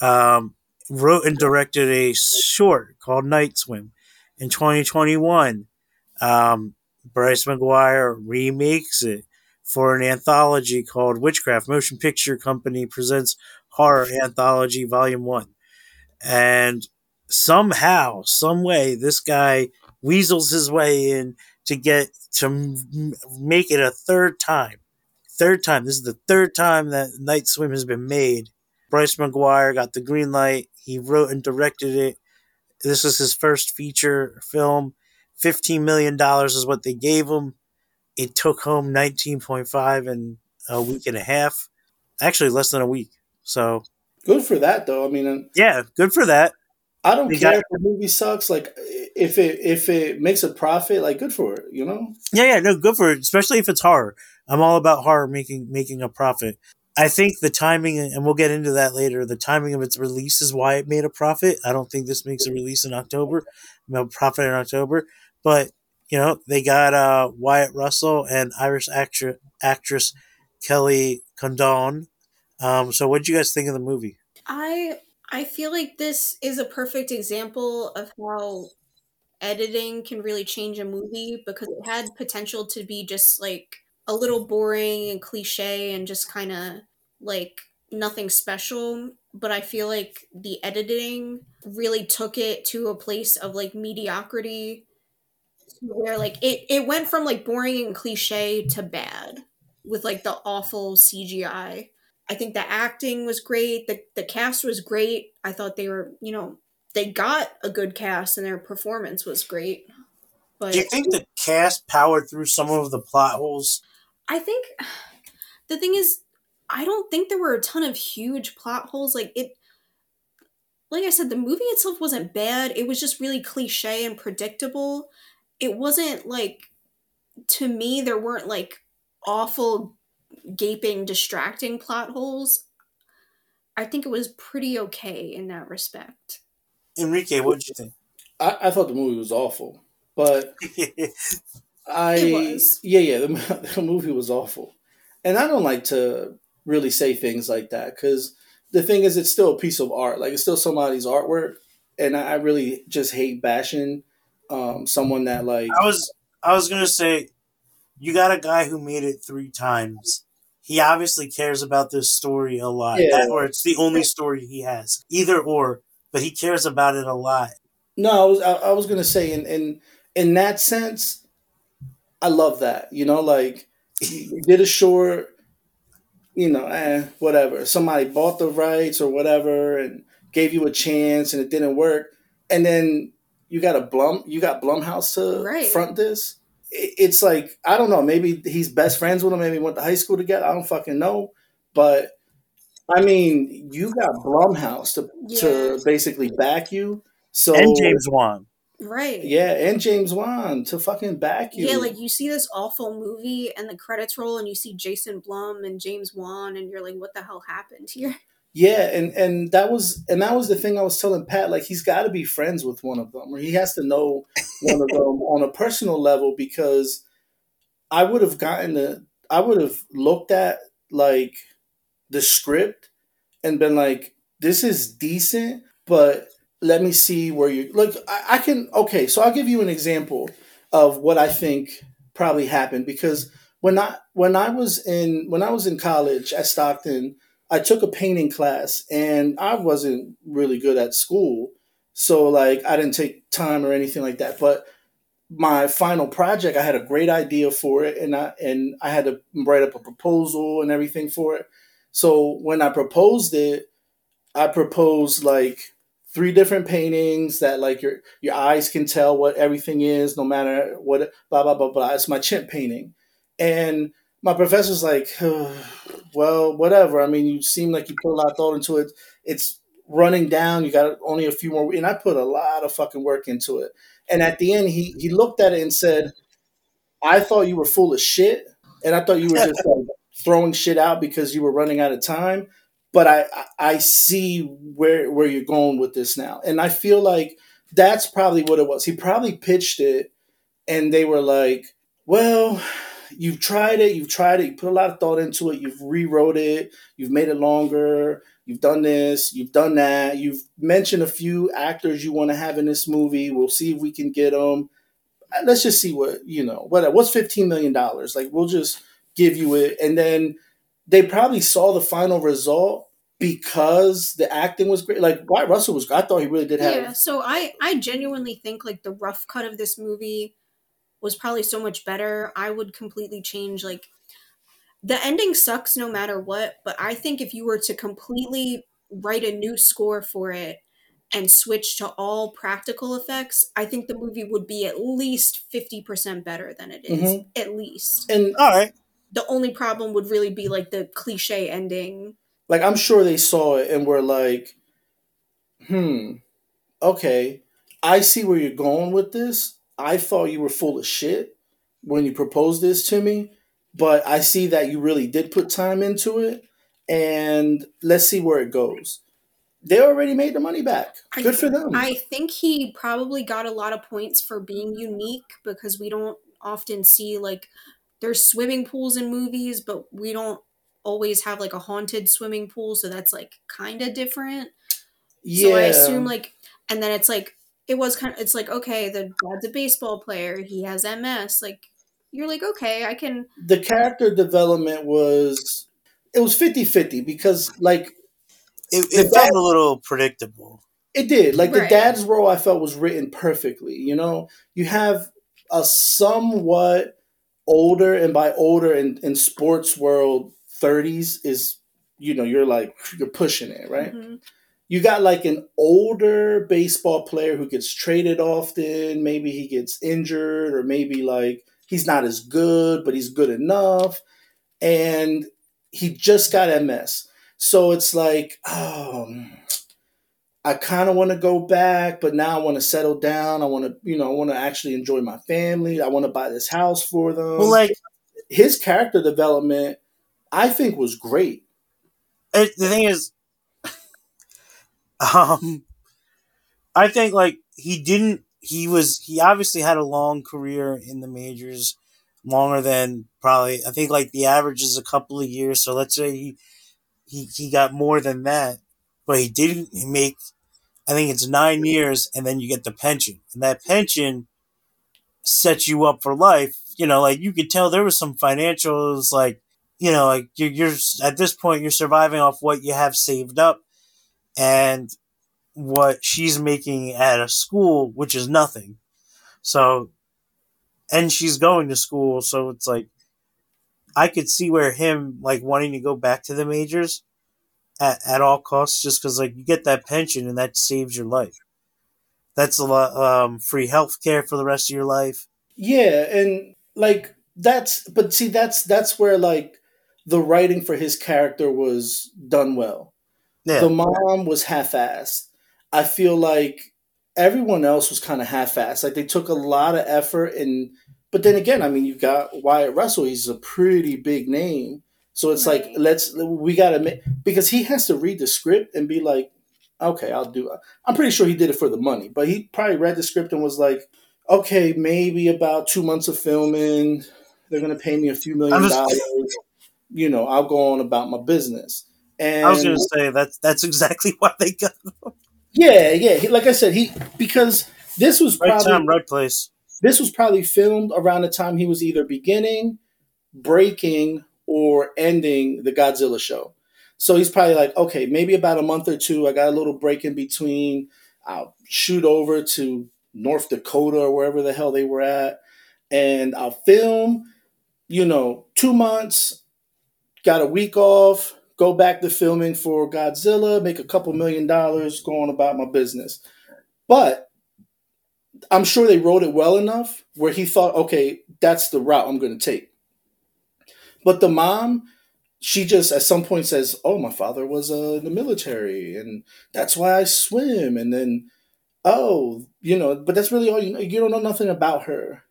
um, wrote and directed a short called Night Swim. In 2021, um, Bryce McGuire remakes it for an anthology called Witchcraft Motion Picture Company Presents Horror Anthology Volume 1. And somehow, some way, this guy weasels his way in to get to m- make it a third time. Third time. This is the third time that Night Swim has been made. Bryce McGuire got the green light. He wrote and directed it. This was his first feature film. $15 million is what they gave him. It took home 19.5 in a week and a half. Actually, less than a week. So, Good for that, though. I mean, yeah, good for that. I don't They care got- if the movie sucks. Like, if it if it makes a profit, like, good for it. You know? Yeah, yeah, no, good for it, especially if it's horror. I'm all about horror making making a profit. I think the timing, and we'll get into that later. The timing of its release is why it made a profit. I don't think this makes a release in October, no profit in October. But you know, they got uh, Wyatt Russell and Irish actress actress Kerry Condon. Um, so, what did you guys think of the movie? I I feel like this is a perfect example of how editing can really change a movie because it had potential to be just like a little boring and cliche and just kind of like nothing special but i feel like the editing really took it to a place of like mediocrity where like it, it went from like boring and cliche to bad with like the awful cgi I think the acting was great. The the cast was great. I thought they were, you know, they got a good cast and their performance was great. But Do you think the cast powered through some of the plot holes? I think the thing is I don't think there were a ton of huge plot holes like it like I said the movie itself wasn't bad. It was just really cliche and predictable. It wasn't like to me there weren't like awful gaping distracting plot holes. I think it was pretty okay in that respect. Enrique, what did you think? I, I thought the movie was awful, but I It was. yeah yeah the, the movie was awful, and I don't like to really say things like that because the thing is it's still a piece of art like it's still somebody's artwork, and I, I really just hate bashing um, someone that like I was I was gonna say, you got a guy who made it three times. He obviously cares about this story a lot, Yeah. That- or it's the only story he has. Either or, but he cares about it a lot. No, I was I, I was gonna say in in in that sense, I love that. You know, like you did a short, you know, eh, whatever. Somebody bought the rights or whatever and gave you a chance and it didn't work, and then you got a Blum, you got Blumhouse to Right. front this. It- It's like I don't know. Maybe he's best friends with him. Maybe went to high school together. I don't fucking know. But I mean, you got Blumhouse to Yeah. to basically back you. So and James Wan. Right. yeah, and James Wan to fucking back you. Yeah, like you see this awful movie and the credits roll and you see Jason Blum and James Wan and you're like, what the hell happened here? Yeah, and and that was and that was the thing I was telling Pat. Like he's got to be friends with one of them, or he has to know one of them on a personal level because I would have gotten the I would have looked at like the script and been like, this is decent, but let me see where you like I, I can okay, so I'll give you an example of what I think probably happened because when I when I was in when I was in college at Stockton, I took a painting class and I wasn't really good at school. So like I didn't take time or anything like that. But my final project, I had a great idea for it and I and I had to write up a proposal and everything for it. So when I proposed it, I proposed like three different paintings that like your your eyes can tell what everything is, no matter what blah blah blah blah. It's my chimp painting. And my professor's like, well, whatever. I mean, you seem like you put a lot of thought into it. It's running down. You got only a few more, and I put a lot of fucking work into it. And at the end, he he looked at it and said, "I thought you were full of shit, and I thought you were just like, throwing shit out because you were running out of time." But I I- see where where you're going with this now, and I feel like that's probably what it was. He probably pitched it, and they were like, "Well." You've tried it. You've tried it. You put a lot of thought into it. You've rewrote it. You've made it longer. You've done this. You've done that. You've mentioned a few actors you want to have in this movie. We'll see if we can get them. Uh, let's just see what you know. What what's fifteen million dollars? Like we'll just give you it, and then they probably saw the final result because the acting was great. Like Wyatt Russell was, I thought he really did have. Yeah, so I I genuinely think like the rough cut of this movie was probably so much better. I would completely change like the ending sucks no matter what, but I think if you were to completely write a new score for it and switch to all practical effects, I think the movie would be at least 50% better than it is. Mhm. At least. And All right. The only problem would really be like the cliche ending. like I'm sure they saw it and were like, hmm, okay, I see where you're going with this. I thought you were full of shit when you proposed this to me, but I see that you really did put time into it, and let's see where it goes. They already made the money back. Good for them. I think he probably got a lot of points for being unique because we don't often see like there's swimming pools in movies, but we don't always have like a haunted swimming pool, so that's like kind of different. yeah, So I assume like, and then it's like it was kind of it's like okay, the dad's a baseball player, he has MS, like you're like okay, I can the character development was it was 50-50 because like It, The it felt a little predictable. It did. Like the dad's role, I felt was written perfectly. You know, you have a somewhat older, and by older in, in sports world, 30s is, you know, you're like, you're pushing it, right? Mhm. You got like an older baseball player who gets traded often. Maybe he gets injured, or maybe like he's not as good, but he's good enough. And he just got MS. So it's like, oh, I kind of want to go back, but now I want to settle down. I want to, you know, I want to actually enjoy my family. I want to buy this house for them. Well, like his character development, I think, was great. it, the thing is, um, I think like he didn't. He was. He obviously had a long career in the majors, longer than probably. I think like the average is a couple of years. So let's say he he he got more than that, but he didn't he make. I think it's nine years, and then you get the pension, and that pension sets you up for life. You know, like you could tell there was some financials, like you know, like you're, you're at this point you're surviving off what you have saved up, and what she's making at a school, which is nothing. So, and she's going to school, so it's like I could see where him like wanting to go back to the majors at, at all costs, just because like you get that pension and that saves your life. That's a lot um, free health care for the rest of your life. Yeah, and like that's but see that's that's where like the writing for his character was done well. Yeah, The mom was half-assed. I feel like everyone else was kind of half-assed. Like they took a lot of effort and but then again, I mean, you got Wyatt Russell. He's a pretty big name, so it's like let's we got to make because he has to read the script and be like, okay, I'll do. it. I'm pretty sure he did it for the money, but he probably read the script and was like, okay, maybe about two months of filming, they're gonna pay me a few million just- dollars. You know, I'll go on about my business. And I was gonna say that's that's exactly why they got yeah, yeah. He, like I said, he because this was right probably time, right place. this was probably filmed around the time he was either beginning, breaking, or ending the Godzilla show. So he's probably like, okay, maybe about a month or two. I got a little break in between. I'll shoot over to North Dakota or wherever the hell they were at, and I'll film. You know, two months. Got a week off. Go back to filming for Godzilla. Make a couple million dollars. Go on about my business. But I'm sure they wrote it well enough where he thought, okay, that's the route I'm going to take. But the mom, she just at some point says, "Oh, my father was uh, in the military, and that's why I swim." And then, oh, you know, but that's really all you know. You don't know nothing about her.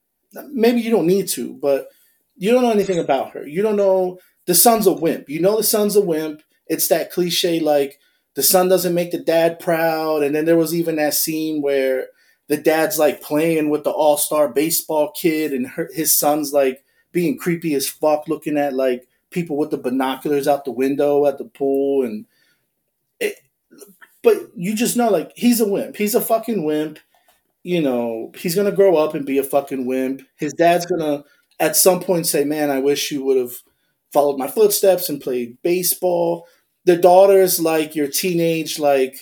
Maybe you don't need to, but you don't know anything about her. You don't know the son's a wimp. You know the son's a wimp. It's that cliche like the son doesn't make the dad proud. And then there was even that scene where the dad's like playing with the all star baseball kid, and her, his son's like being creepy as fuck, looking at like people with the binoculars out the window at the pool, and it, but you just know like he's a wimp. He's a fucking wimp. You know he's gonna grow up and be a fucking wimp. His dad's gonna at some point say, "Man, I wish you would have followed my footsteps and played baseball." the daughter's like your teenage like,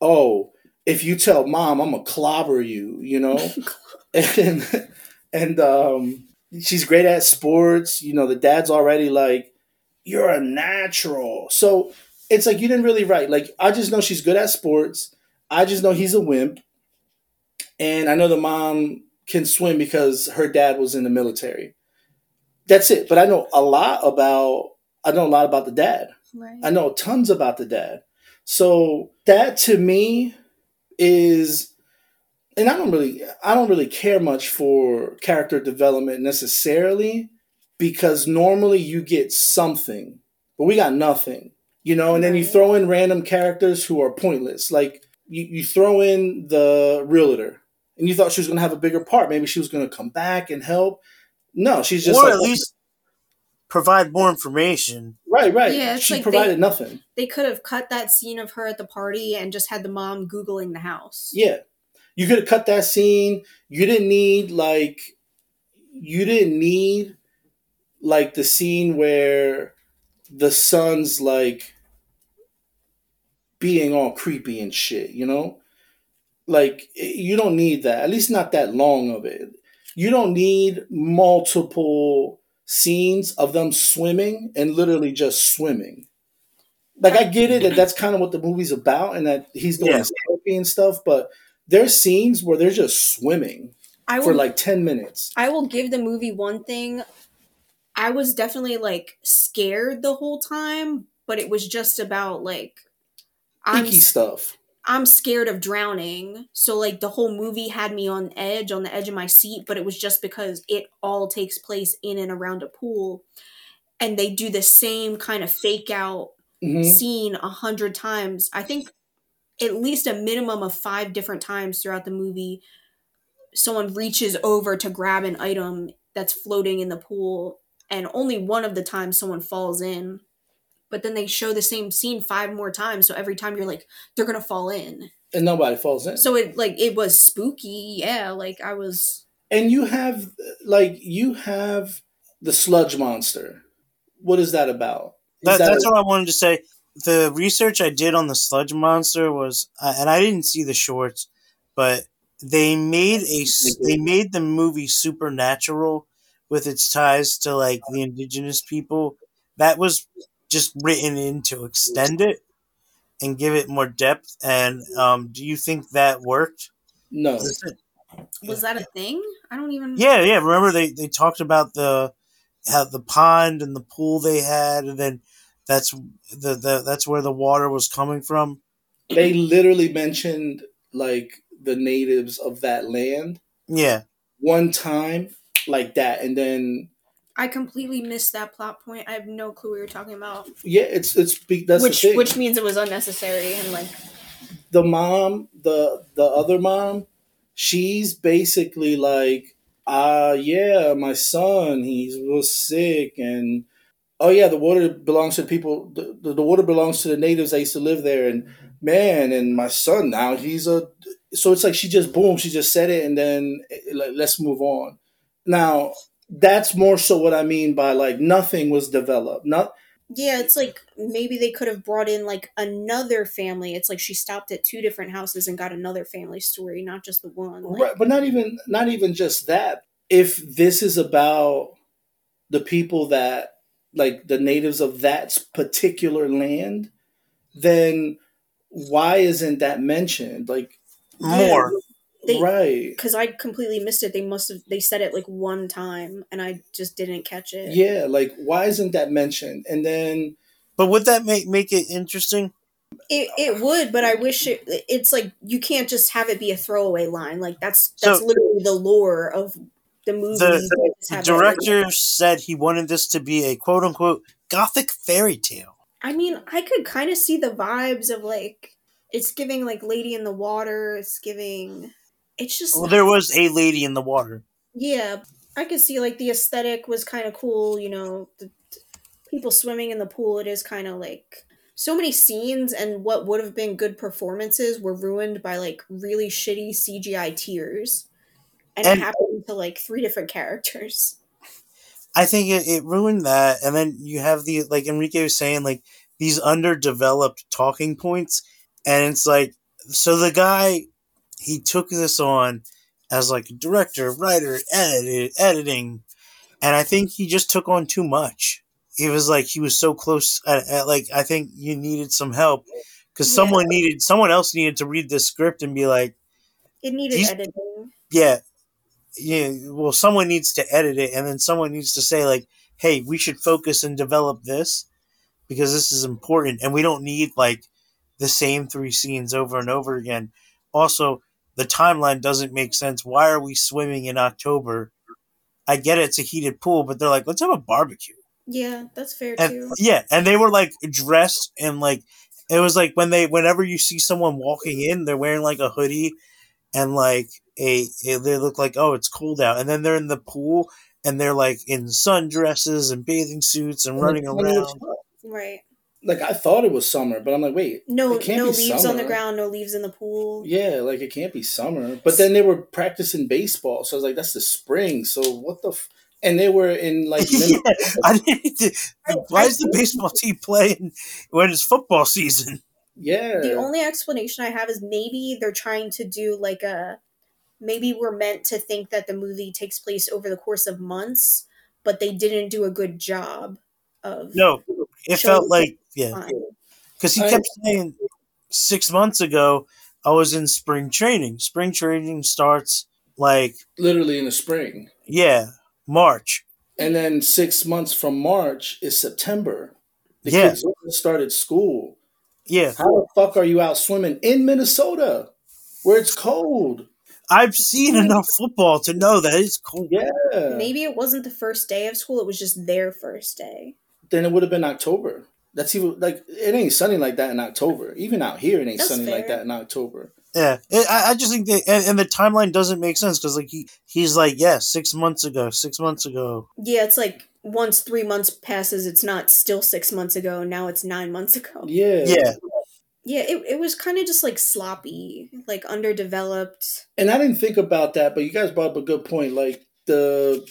oh, if you tell mom, I'm gonna clobber you, you know, and and um, she's great at sports. You know, the dad's already like, you're a natural. So it's like you didn't really write. Like I just know she's good at sports. I just know he's a wimp, and I know the mom can swim because her dad was in the military. That's it. But I know a lot about. I know a lot about the dad. Right. I know tons about the dad. So that to me is and I don't really I don't really care much for character development necessarily because normally you get something, but we got nothing. You know, and then you throw in random characters who are pointless. Like you, you throw in the realtor and you thought she was gonna have a bigger part. Maybe she was gonna come back and help. No, she's just or like, at least provide more information. right, right. Yeah, she like provided they- nothing. They could have cut that scene of her at the party and just had the mom googling the house. Yeah. You could have cut that scene. You didn't need like you didn't need like the scene where the son's like being all creepy and shit, you know? Like eh, you don't need that. At least not that long of it. You don't need multiple scenes of them swimming and literally just swimming. Like I get it that that's kind of what the movie's about and that he's doing Yeah. therapy and stuff, but there's scenes where they're just swimming I for like 10 minutes. I will give the movie one thing. I was definitely like scared the whole time, but it was just about like I'm Icky stuff. I'm scared of drowning. So like the whole movie had me on edge, on the edge of my seat, but it was just because it all takes place in and around a pool. And they do the same kind of fake out hmm scene a hundred times. I think at least a minimum of five different times throughout the movie, someone reaches over to grab an item that's floating in the pool, and only one of the times someone falls in. But then they show the same scene five more times, so every time you're like, they're gonna fall in. And nobody falls in. So it like it was spooky, yeah. Like I was and you have like you have the sludge monster. What is that about? Is That, that that's a- what I wanted to say. The research I did on the sludge monster was, uh, and I didn't see the shorts, but they made a they made the movie supernatural with its ties to like the indigenous people. That was just written in to extend it and give it more depth. And um, do you think that worked? no. was that a thing? I don't even Yeah, yeah. Remember they, they talked about the how the pond and the pool they had, and then that's the, the that's where the water was coming from. They literally mentioned like the natives of that land Yeah, one time like that and then I completely missed that plot point. I have no clue what you're talking about. yeah, it's it's that's which which means it was unnecessary and like the mom, the the other mom, she's basically like, uh yeah, my son, he was sick and oh yeah, the water belongs to the people the, the, the water belongs to the natives that used to live there and man and my son now he's a so it's like she just boom, she just said it and then eh, like let's move on. Now that's more so what I mean by like nothing was developed. Not Yeah, it's like maybe they could have brought in like another family. It's like she stopped at two different houses and got another family story, not just the one. Like, right, but not even not even just that. If this is about the people that like the natives of that particular land, then why isn't that mentioned? Like more. They- right. Because I completely missed it. They must have they said it like one time and I just didn't catch it. Yeah, like why isn't that mentioned? And then But would that make make it interesting? It, it would, but I wish it. It's like you can't just have it be a throwaway line. Like that's that's So- literally the lore of the movie. The- You can't just The director said he wanted this to be a quote unquote gothic fairy tale. I mean, I could kind of see the vibes of like it's giving like Lady in the Water. It's giving. It's just Well, there was a lady in the water. yeah. I could see like the aesthetic was kind of cool. You know, the, the people swimming in the pool. It is kind of like so many scenes and what would have been good performances were ruined by like really shitty CGI tears, and, And- it happened to like three different characters. I think it, it ruined that. And then you have the like Enrique was saying, like these underdeveloped talking points, and it's like so the guy he took this on as like director, writer, edit, editing, and I think he just took on too much. He was like he was so close. At, at like I think you needed some help because Yeah. someone needed someone else needed to read the script and be like, It needed editing. yeah, yeah. Well, someone needs to edit it, and then someone needs to say like, hey, we should focus and develop this because this is important, and we don't need like the same three scenes over and over again. Also, the timeline doesn't make sense. Why are we swimming in October? I get it, it's a heated pool, but they're like, let's have a barbecue. Yeah, that's fair And too. yeah, and they were like dressed and like it was like when they whenever you see someone walking in, they're wearing like a hoodie and like a, a they look like oh it's cold out, and then they're in the pool and they're like in sundresses and bathing suits and running And it's- around. Right. Like I thought it was summer, but I'm like, wait, No, It can't no be leaves on the ground. No leaves in the pool. yeah, like it can't be summer. But then they were practicing baseball, so I was like, that's the spring. So what the? F-? And they were in like yeah, I didn't. Why is the baseball team playing when it's football season? yeah. The only explanation I have is maybe they're trying to do like a maybe we're meant to think that the movie takes place over the course of months, but they didn't do a good job of No, it Show felt like yeah, because he I- kept saying six months ago I was in spring training. Spring training starts like literally in the spring. yeah March. And then six months from March is September. The Yeah. kids started school. Yeah, How the fuck are you out swimming in Minnesota where it's cold? I've seen enough football to know that it's cool. Yeah. Maybe it wasn't the first day of school, it was just their first day. Then it would have been October. That's even like it ain't sunny like that in October. Even out here, it ain't That's sunny like that in October. Yeah, It- I, I just think that, and, and the timeline doesn't make sense because like he he's like yeah six months ago, six months ago. Yeah, it's like once three months passes, it's not still six months ago. Now it's nine months ago. Yeah. Yeah, Yeah, it, it was kind of just like sloppy, like underdeveloped. And I didn't think about that, but you guys brought up a good point. Like the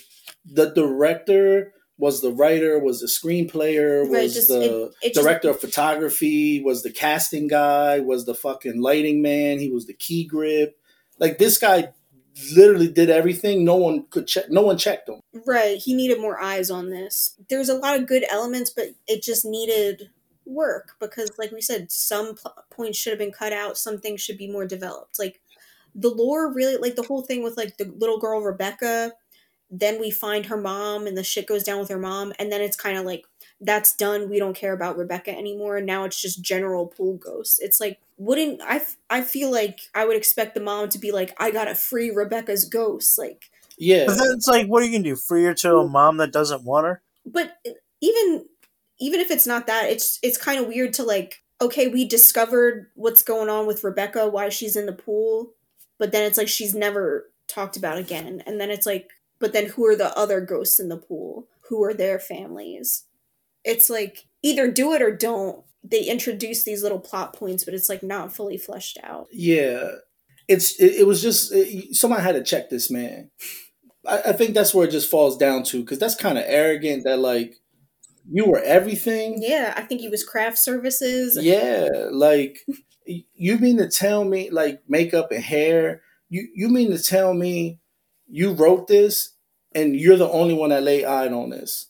the director was the writer, was the screenplayer, was Right, just- the it- it just- director of photography, was the casting guy, was the fucking lighting man, he was the key grip. Like this guy literally did everything. No one could check no one checked him. Right, he needed more eyes on this. There's a lot of good elements, but it just needed work because, like we said, some pl- points should have been cut out. Some things should be more developed. Like the lore, really, like the whole thing with like the little girl Rebecca. Then we find her mom, and the shit goes down with her mom, and then it's kind of like that's done. We don't care about Rebecca anymore. And now it's just general pool ghosts. It's like wouldn't I? f- I feel like I would expect the mom to be like, I gotta free Rebecca's ghost, like. Yeah. but then it's like what are you gonna do? Free her to a mom that doesn't want her? but even even if it's not that it's it's kind of weird to like okay we discovered what's going on with rebecca why she's in the pool but then it's like she's never talked about again and then it's like but then who are the other ghosts in the pool who are their families it's like either do it or don't they introduce these little plot points but it's like not fully fleshed out Yeah, it's it, it was just it, someone had to check this man. I, I think that's where it just falls down to because that's kind of arrogant that like you were everything. yeah i think he was craft services Yeah, like you mean to tell me like makeup and hair? You you mean to tell me you wrote this and you're the only one that lay eye on this?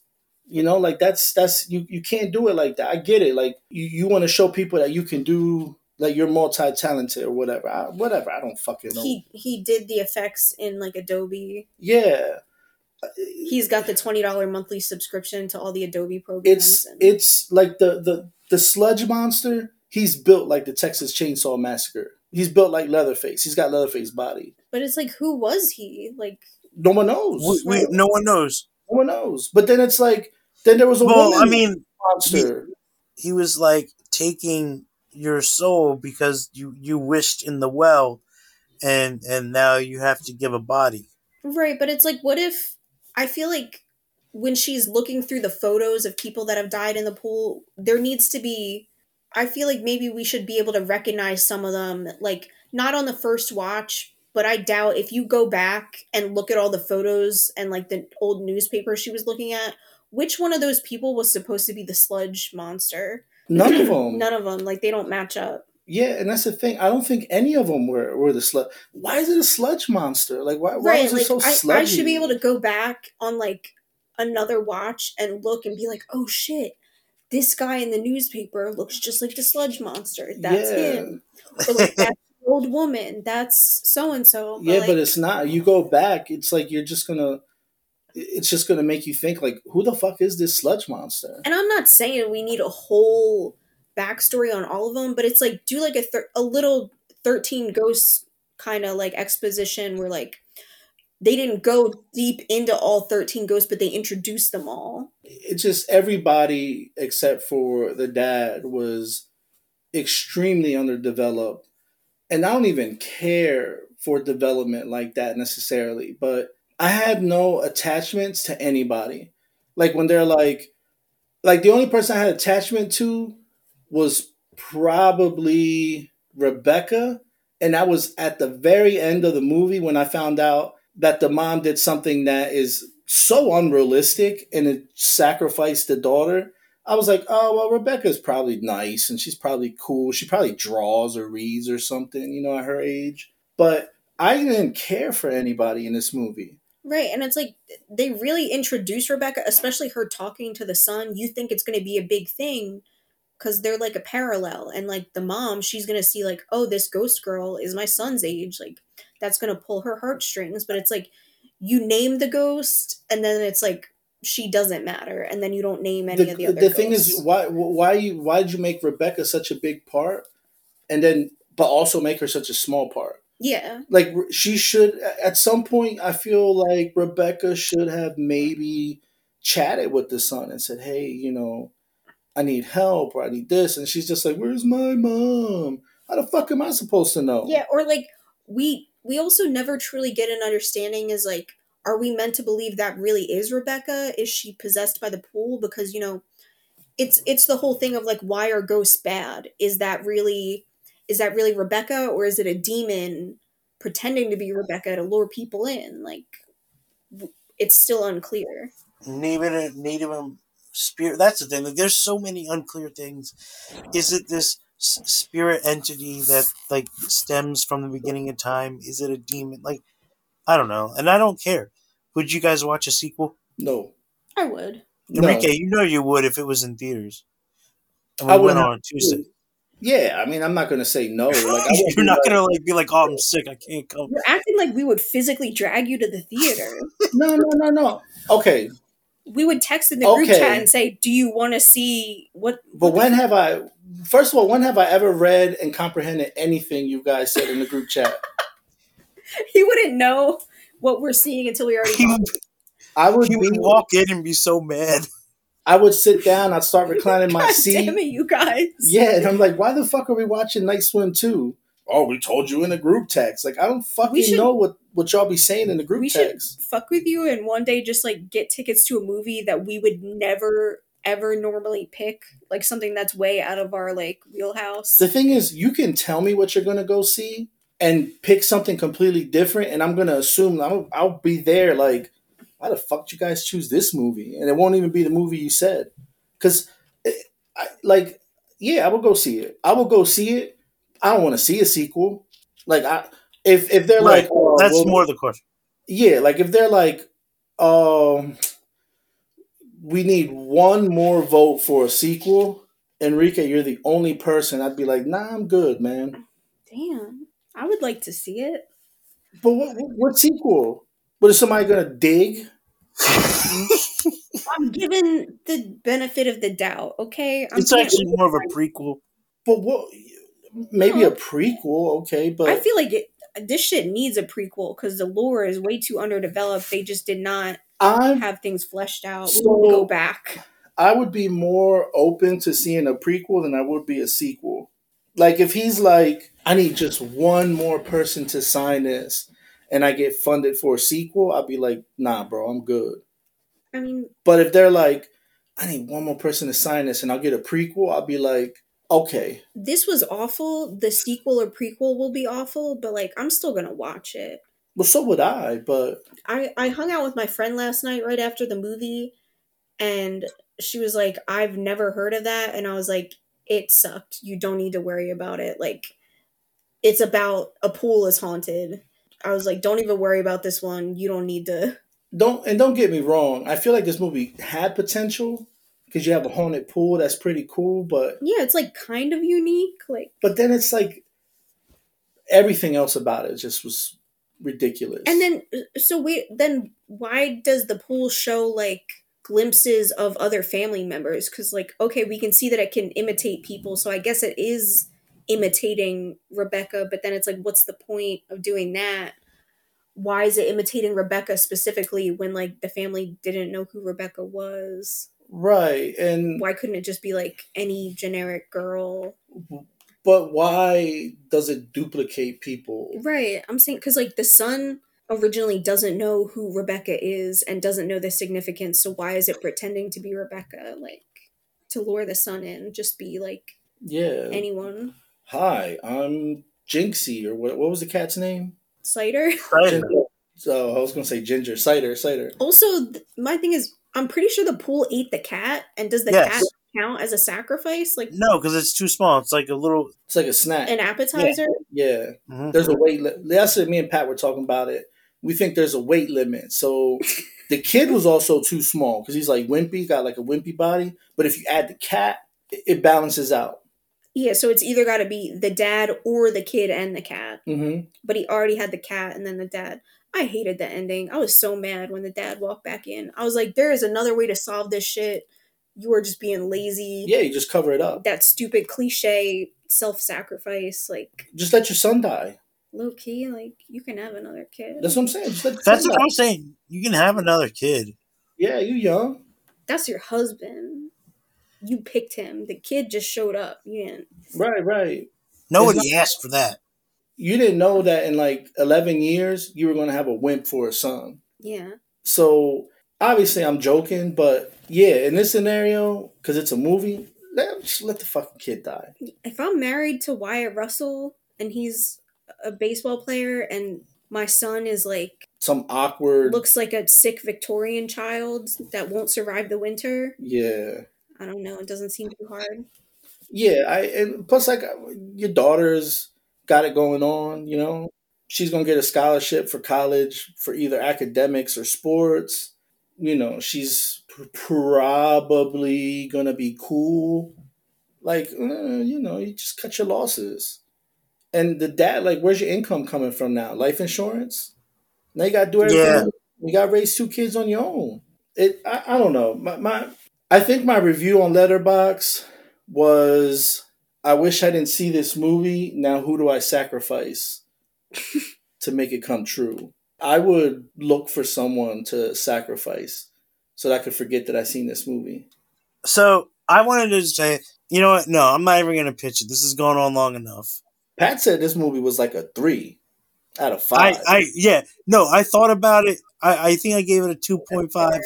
You know, like that's that's you you can't do it like that. I get it. Like you, you want to show people that you can do like you're multi talented or whatever. I, whatever. I don't fucking know. he he did the effects in like adobe yeah, he's got the twenty dollar monthly subscription to all the Adobe programs. it's and- it's like the the the sludge monster. He's built like the Texas Chainsaw Massacre. He's built like Leatherface. He's got Leatherface body. But it's like, who was he? Like, No one knows. We, we, no one knows. No one knows. But then it's like then there was a Well, woman I mean, monster. he was like taking your soul because you you wished in the well, and and now you have to give a body. right? But it's like, what if? I feel like when she's looking through the photos of people that have died in the pool, there needs to be. I feel like maybe we should be able to recognize some of them, like not on the first watch, but I doubt if you go back and look at all the photos and like the old newspaper she was looking at, which one of those people was supposed to be the sludge monster? None of them. None of them. Like they don't match up. Yeah, and that's the thing. I don't think any of them were were the sludge. Why is it a sludge monster? Like why? Why right. is it so I, sludgy? I should be able to go back on like another watch and look and be like, oh shit, this guy in the newspaper looks just like the sludge monster. That's Yeah. him. Or like that's old woman. That's so and so. Yeah, like, but it's not. You go back, it's like you're just gonna. It's just gonna make you think like, who the fuck is this sludge monster? and I'm not saying we need a whole backstory on all of them, but it's like do like a thir- a little thirteen ghosts kind of like exposition where like they didn't go deep into all thirteen ghosts, but they introduced them all. It's just everybody except for the dad was extremely underdeveloped, and I don't even care for development like that necessarily. But I had no attachments to anybody. Like when they're like, like the only person I had attachment to was probably Rebecca, and that was at the very end of the movie when I found out that the mom did something that is so unrealistic and it sacrificed the daughter. I was like, oh well, Rebecca's probably nice and she's probably cool. She probably draws or reads or something, you know, at her age. But I didn't care for anybody in this movie. Right, and it's like they really introduce Rebecca, especially her talking to the son. You think it's going to be a big thing because they're like a parallel, and like the mom, she's going to see like, oh, this ghost girl is my son's age. Like that's going to pull her heartstrings. But it's like you name the ghost, and then it's like she doesn't matter, and then you don't name any the, of the other. the thing is why why you why did you make Rebecca such a big part and then but also make her such a small part? yeah, Like she should at some point I feel like Rebecca should have maybe chatted with the son and said, "Hey, you know, I need help or I need this." And she's just like, "Where's my mom? How the fuck am I supposed to know?" yeah, or like we we also never truly get an understanding is like are we meant to believe that really is rebecca is she possessed by the pool because you know it's it's the whole thing of like why are ghosts bad is that really is that really rebecca or is it a demon pretending to be rebecca to lure people in like it's still unclear Native native um, spirit. That's the thing. Like, there's so many unclear things. Is it this spirit entity that like stems from the beginning of time? Is it a demon? Like, I don't know, and I don't care. Would you guys watch a sequel? No. i would No. Enrique, you know you would if it was in theaters. And I went on Tuesday. Yeah, I mean, I'm not going to say no. Like, You're not like- gonna like be like, "Oh, I'm sick. I can't come." you're acting like we would physically drag you to the theater No, no, no, no. Okay, we would text in the group Okay. chat and say do you want to see what but when have I? First of all, when have I ever read and comprehended anything you guys said in the group chat? he wouldn't know what we're seeing until we already He. I would he be, would walk in and be so mad. I would sit down, I'd start reclining my God seat. damn it, you guys. Yeah, and I'm like, why the fuck are we watching Night Swim 2? Oh, we told you in the group text. Like, I don't fucking should- know what, what y'all be saying in the group we should fuck with you and one day just like get tickets to a movie that we would never ever normally pick, like something that's way out of our like wheelhouse. The thing is, you can tell me what you're gonna go see and pick something completely different, and I'm gonna assume I'll, I'll be there. Like, why the fuck did you guys choose this movie? And it won't even be the movie you said, because, like, yeah, I will go see it. I will go see it. I don't want to see a sequel. Like, I if if they're Right. like, oh, That's well, more the question. yeah, like if they're like, um, we need one more vote for a sequel. Enrique, you're the only person. I'd be like, nah, I'm good, man. Damn. I would like to see it. But what, what, what sequel? What is somebody gonna dig? I'm given the benefit of the doubt, okay? I'm It's actually more of a prequel. But what? Maybe a prequel, okay. But I feel like it this shit needs a prequel because the lore is way too underdeveloped. They just did not I have things fleshed out. We So- need to go back. I would be more open to seeing a prequel than I would be a sequel. Like if he's like, I need just one more person to sign this, and I get funded for a sequel, I'd be like, Nah, bro, I'm good. I mean, But if they're like, I need one more person to sign this, and I'll get a prequel, I'll be like, Okay, this was awful. The sequel or prequel will be awful, but like I'm still gonna watch it. well, so would I. But I I hung out with my friend last night right after the movie, and she was like, "I've never heard of that," and I was like, it sucked. You don't need to worry about it. Like it's about a pool is haunted. I was like, don't even worry about this one. You don't need to. Don't and don't get me wrong. I feel like this movie had potential because you have a haunted pool that's pretty cool, but Yeah, it's like kind of unique. Like, but then it's like everything else about it just was ridiculous. and then so wait, then why does the pool show like glimpses of other family members? Because like, okay, we can see that it can imitate people, so I guess it is imitating Rebecca. But then it's like, what's the point of doing that? Why is it imitating Rebecca specifically when like the family didn't know who Rebecca was? right, and Why couldn't it just be like any generic girl? but why does it duplicate people? Right. I'm saying because like the son originally doesn't know who Rebecca is and doesn't know the significance. So why is it pretending to be Rebecca? Like to lure the son in, just be like Yeah. anyone. Hi, I'm Jinxie, or what? What was the cat's name? Cider. Ginger. So I was gonna say Ginger Cider, Cider. Also, th- my thing is, I'm pretty sure the pool ate the cat. And does the Yes. cat count as a sacrifice, like No, because it's too small. It's like a little. It's like a snack. an appetizer? yeah. Mhm. There's a weight. Li- Yesterday, me and Pat were talking about it. We think there's a weight limit. So the kid was also too small because he's like wimpy, got like a wimpy body. But if you add the cat, it, balances out. Yeah. So it's either got to be the dad or the kid and the cat. hmm But he already had the cat and then the dad. I hated the ending. I was so mad when the dad walked back in. I was like, there is another way to solve this shit. You are just being lazy. Yeah, you just cover it up. That stupid cliche self sacrifice. Like, Just let your son die. Low key, like, you can have another kid. That's what I'm saying. Just That's what die. I'm saying. You can have another kid. Yeah, you young. That's your husband. You picked him. The kid just showed up. You didn't. Right, right. Nobody asked for that. You didn't know that in like 11 years you were going to have a wimp for a son. Yeah. So obviously I'm joking, but yeah, in this scenario, because it's a movie, let, just let the fucking kid die. If I'm married to Wyatt Russell and he's a baseball player and my son is like Some awkward. looks like a sick Victorian child that won't survive the winter. yeah. I don't know. It doesn't seem too hard. Yeah, I and plus like your daughter's got it going on, you know. She's gonna get a scholarship for college for either academics or sports. You know, she's pr- probably gonna be cool. Like, uh, you know, you just cut your losses. And the dad, like, where's your income coming from now? Life insurance? Now you gotta do everything. Yeah. You gotta raise two kids on your own. It, I, I don't know. My, my, I think my review on Letterboxd was I wish I didn't see this movie. Now who do I sacrifice to make it come true? I would look for someone to sacrifice so that I could forget that I seen this movie. So I wanted to say, you know what? No, I'm not even going to pitch it. This has gone on long enough. Pat said this movie was like a three out of five. I, yeah, no, I thought about it. I, I think I gave it a 2.5.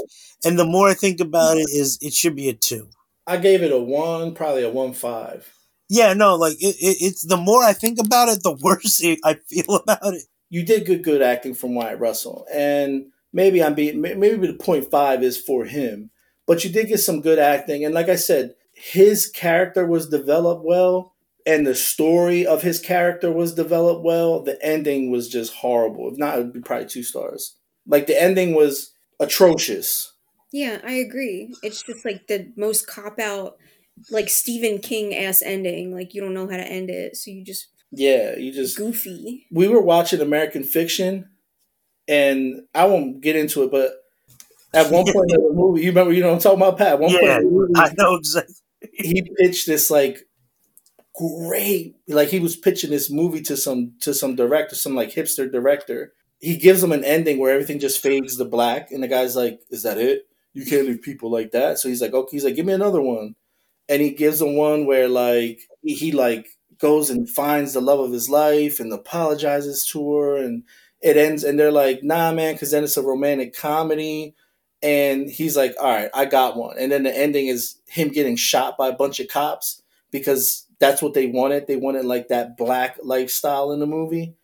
And the more I think about it, is it should be a two. I gave it a one, probably a one five. Yeah, no, like it, it, it's the more I think about it, the worse it, I feel about it. You did good, good acting from Wyatt Russell, and maybe I'm being maybe the point five is for him, but you did get some good acting, and like I said, his character was developed well, and the story of his character was developed well. The ending was just horrible. If not, it would be probably two stars. Like the ending was atrocious. Yeah, I agree. It's just like the most cop out, like Stephen King ass ending. Like you don't know how to end it, so you just Yeah, you just goofy. we were watching American Fiction, and I won't get into it, but at one point in the movie, you remember, you know, what I'm talking about Pat. At one point, Yeah, in the movie, I know exactly. he pitched this like great, like he was pitching this movie to some to some director, some like hipster director. He gives him an ending where everything just fades to black, and the guy's like, "Is that it? You can't leave people like that." So he's like, "Okay," he's like, "Give me another one," and he gives him one where like he, he like goes and finds the love of his life and apologizes to her, and it ends, and they're like, "Nah, man," because then it's a romantic comedy. And he's like, "All right, I got one." And then the ending is him getting shot by a bunch of cops because that's what they wanted. They wanted like that black lifestyle in the movie.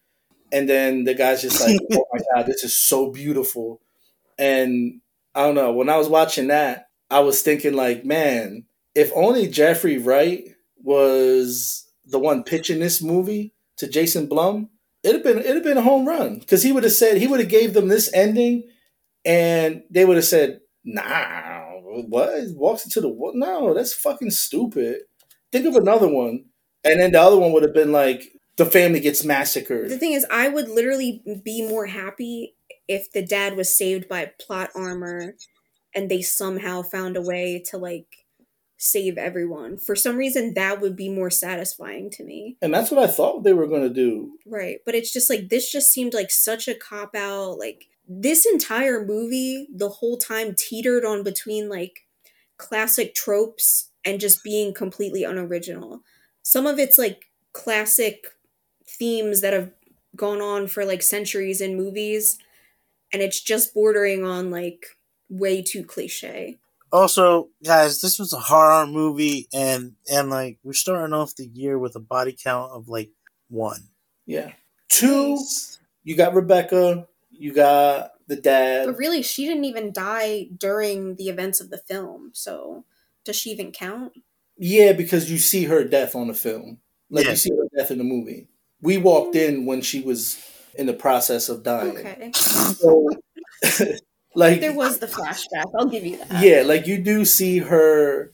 And then the guy's just like, "Oh my god, this is so beautiful." And I don't know. When I was watching that, I was thinking like, man, if only Jeffrey Wright was the one pitching this movie to Jason Blum, it'd have been it'd have been a home run because he would have said he would have gave them this ending, and they would have said, "Nah, what walks into the what? No, that's fucking stupid." Think of another one, and then the other one would have been like the family gets massacred. The thing is, I would literally be more happy if the dad was saved by plot armor and they somehow found a way to like save everyone. For some reason, that would be more satisfying to me. And that's what I thought they were going to do. Right. But it's just like, this just seemed like such a cop out. Like, this entire movie, the whole time, teetered on between like classic tropes and just being completely unoriginal. Some of it's like classic themes that have gone on for like centuries in movies, and it's just bordering on like way too cliche. Also, guys, this was a horror movie, and and like we're starting off the year with a body count of like one. Yeah. Two, you got Rebecca, you got the dad. But really, she didn't even die during the events of the film, so does she even count? Yeah, because you see her death on the film. Like Yeah. you see her death in the movie. We walked in when she was in the process of dying. Okay. So, like There was the flashback, I'll give you that. yeah, like you do see her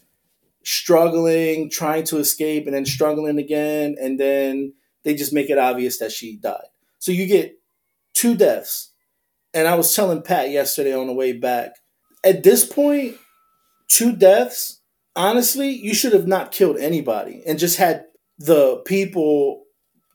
struggling, trying to escape, and then struggling again, and then they just make it obvious that she died. So you get two deaths. And I was telling Pat yesterday on the way back, at this point, two deaths, honestly, you should have not killed anybody and just had the people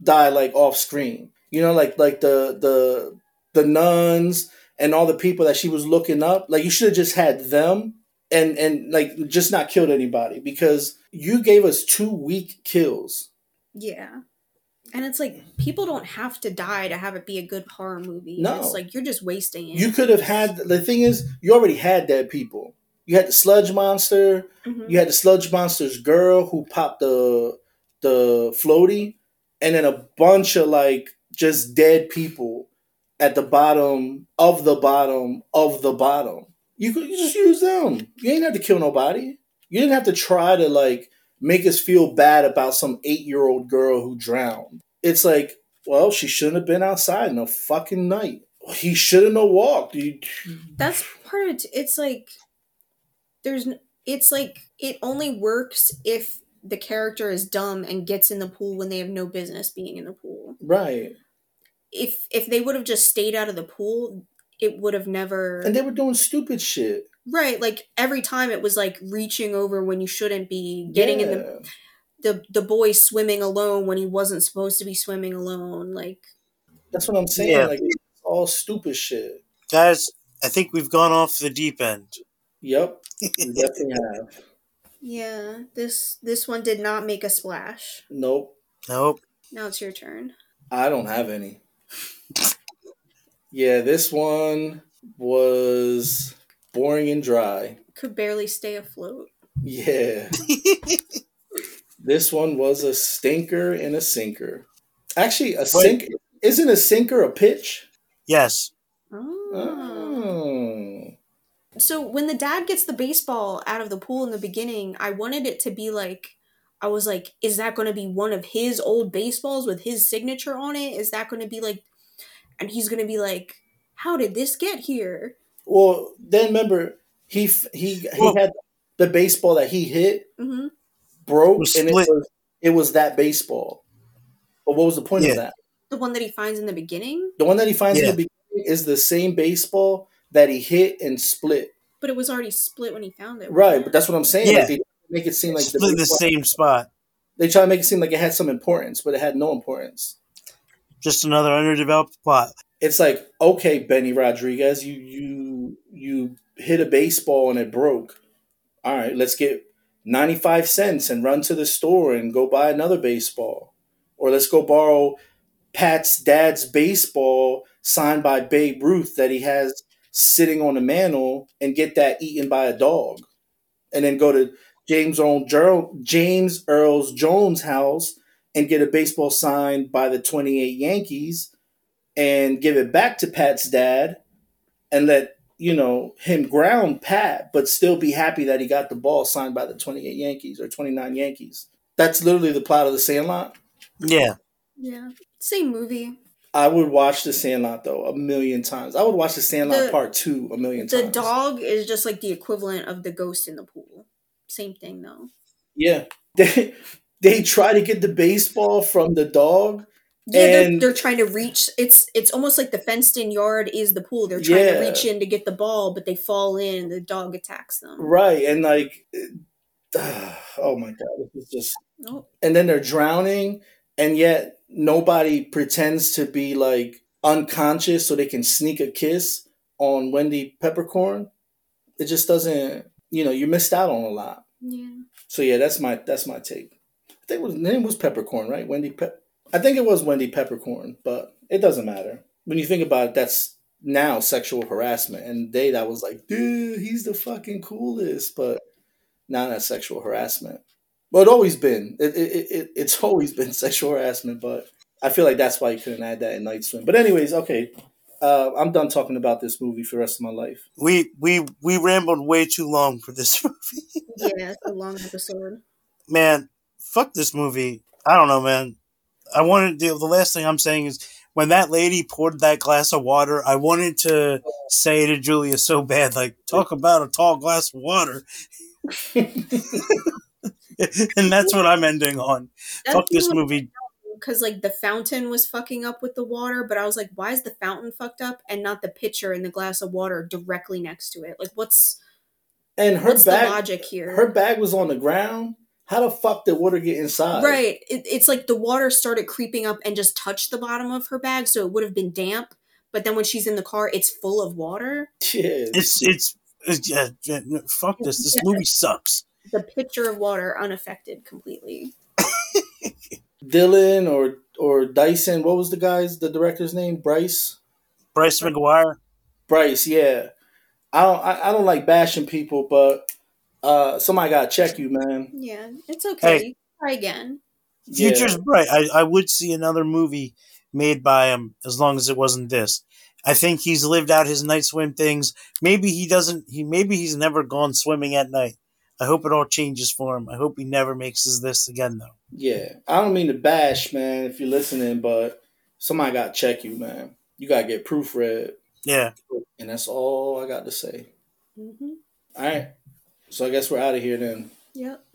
die like off screen. You know, like like the the the nuns and all the people that she was looking up. Like you should have just had them and and like just not killed anybody because you gave us two weak kills. Yeah. And it's like people don't have to die to have it be a good horror movie. No. It's like you're just wasting it. You could have had the thing is you already had dead people. You had the sludge monster. Mhm. You had the sludge monster's girl who popped the the floaty, and then a bunch of like just dead people at the bottom of the bottom of the bottom. You could you just use them. You ain't have to kill nobody. You didn't have to try to like make us feel bad about some eight year old girl who drowned. It's like, well, she shouldn't have been outside in the fucking night. He shouldn't have walked. You- That's part of it. It's like there's it's like it only works if the character is dumb and gets in the pool when they have no business being in the pool. Right. If if they would have just stayed out of the pool, it would have never And they were doing stupid shit. Right, like every time it was like reaching over when you shouldn't be, getting in the the the boy swimming alone when he wasn't supposed to be swimming alone. Like That's what I'm saying. Yeah. Like all stupid shit. Guys, I think we've gone off the deep end. Yep. We definitely have. yeah, this this one did not make a splash. Nope. Nope. Now it's your turn. I don't have any. Yeah, this one was boring and dry. Could barely stay afloat. Yeah. this one was a stinker and a sinker. Actually, a sink isn't a sinker a pitch? yes. Oh. Oh. So when the dad gets the baseball out of the pool in the beginning, I wanted it to be like I was like, is that going to be one of his old baseballs with his signature on it? Is that going to be like, and he's going to be like, how did this get here? Well, then remember he he he Well- had the baseball that he hit hmm broke Was and it was it was that baseball. But what was the point Yeah. of that? The one that he finds in the beginning, The one that he finds Yeah. in the beginning is the same baseball that he hit and split. but it was already split when he found it. Right, but that's what I'm saying. Yeah. Like they make it seem like Split in the baseball- same spot. They try to make it seem like it had some importance, but it had no importance. Just another underdeveloped plot. It's like, okay, Benny Rodriguez, you you you hit a baseball and it broke. All right, let's get 95 cents and run to the store and go buy another baseball. Or let's go borrow Pat's dad's baseball signed by Babe Ruth that he has sitting on the mantle and get that eaten by a dog. And then go to James Earl Ger- James Earl Jones' house and get a baseball signed by the 28 Yankees and give it back to Pat's dad and let you know him ground Pat, but still be happy that he got the ball signed by the 28 Yankees or 29 Yankees. That's literally the plot of the Sandlot. Yeah. Yeah. Same movie. I would watch the Sandlot though a million times. I would watch the Sandlot The- Part Two a million The times. The dog is just like the equivalent of the ghost in the pool. Same thing though. Yeah, they they try to get the baseball from the dog. Yeah, they're, they're trying to reach. It's it's almost like the fenced in yard is the pool. They're trying Yeah. to reach in to get the ball, but they fall in. and The dog attacks them. Right, and like, oh my god, it's just. Nope. And then they're drowning, and yet nobody pretends to be like unconscious so they can sneak a kiss on Wendy Peppercorn. It just doesn't. You know, you missed out on a lot. Yeah. So yeah, that's my that's my take. I think it was, the name was Peppercorn, right? Wendy Pe- I think it was Wendy Peppercorn, but it doesn't matter. When you think about it, that's now sexual harassment. And they that was like, dude, he's the fucking coolest. But now that's sexual harassment. Well, it always been. It, it, it, it's always been sexual harassment, but I feel like that's why you couldn't add that in Night Swim. But anyways, okay. Uh, I'm done talking about this movie for the rest of my life. We we we rambled way too long for this movie. Yeah, it's a long episode. man, fuck this movie. I don't know, man. I wanted to, the last thing I'm saying is when that lady poured that glass of water, I wanted to say to Julia so bad, like, talk about a tall glass of water. and that's what I'm ending on. Fuck this movie. because like the fountain was fucking up with the water, but I was like, why is the fountain fucked up and not the pitcher and the glass of water directly next to it? Like, what's And her what's the bag, logic here? her bag was on the ground. How the fuck did water get inside? Right. It, it's like the water started creeping up and just touched the bottom of her bag, so it would have been damp. But then when she's in the car, it's full of water. Yeah. It's, it's, it's yeah, yeah, fuck this. This movie sucks. The pitcher of water unaffected completely. Dylan or or Dyson. What was the guy's the director's name? Bryce. Bryce McGuire. Bryce. Yeah. I don't. I, I don't like bashing people, but uh, somebody gotta check you, man. Yeah, it's okay. Hey. Try again. Future's Yeah. bright. I, I would see another movie made by him as long as it wasn't this. I think he's lived out his night swim things. Maybe he doesn't. He maybe he's never gone swimming at night. I hope it all changes for him. I hope he never makes this again, though. Yeah. I don't mean to bash, man. If you're listening, but somebody gotta check you, man. You gotta get proofread, Yeah. and that's all I got to say. hmm All right. So I guess we're out of here then. Yep.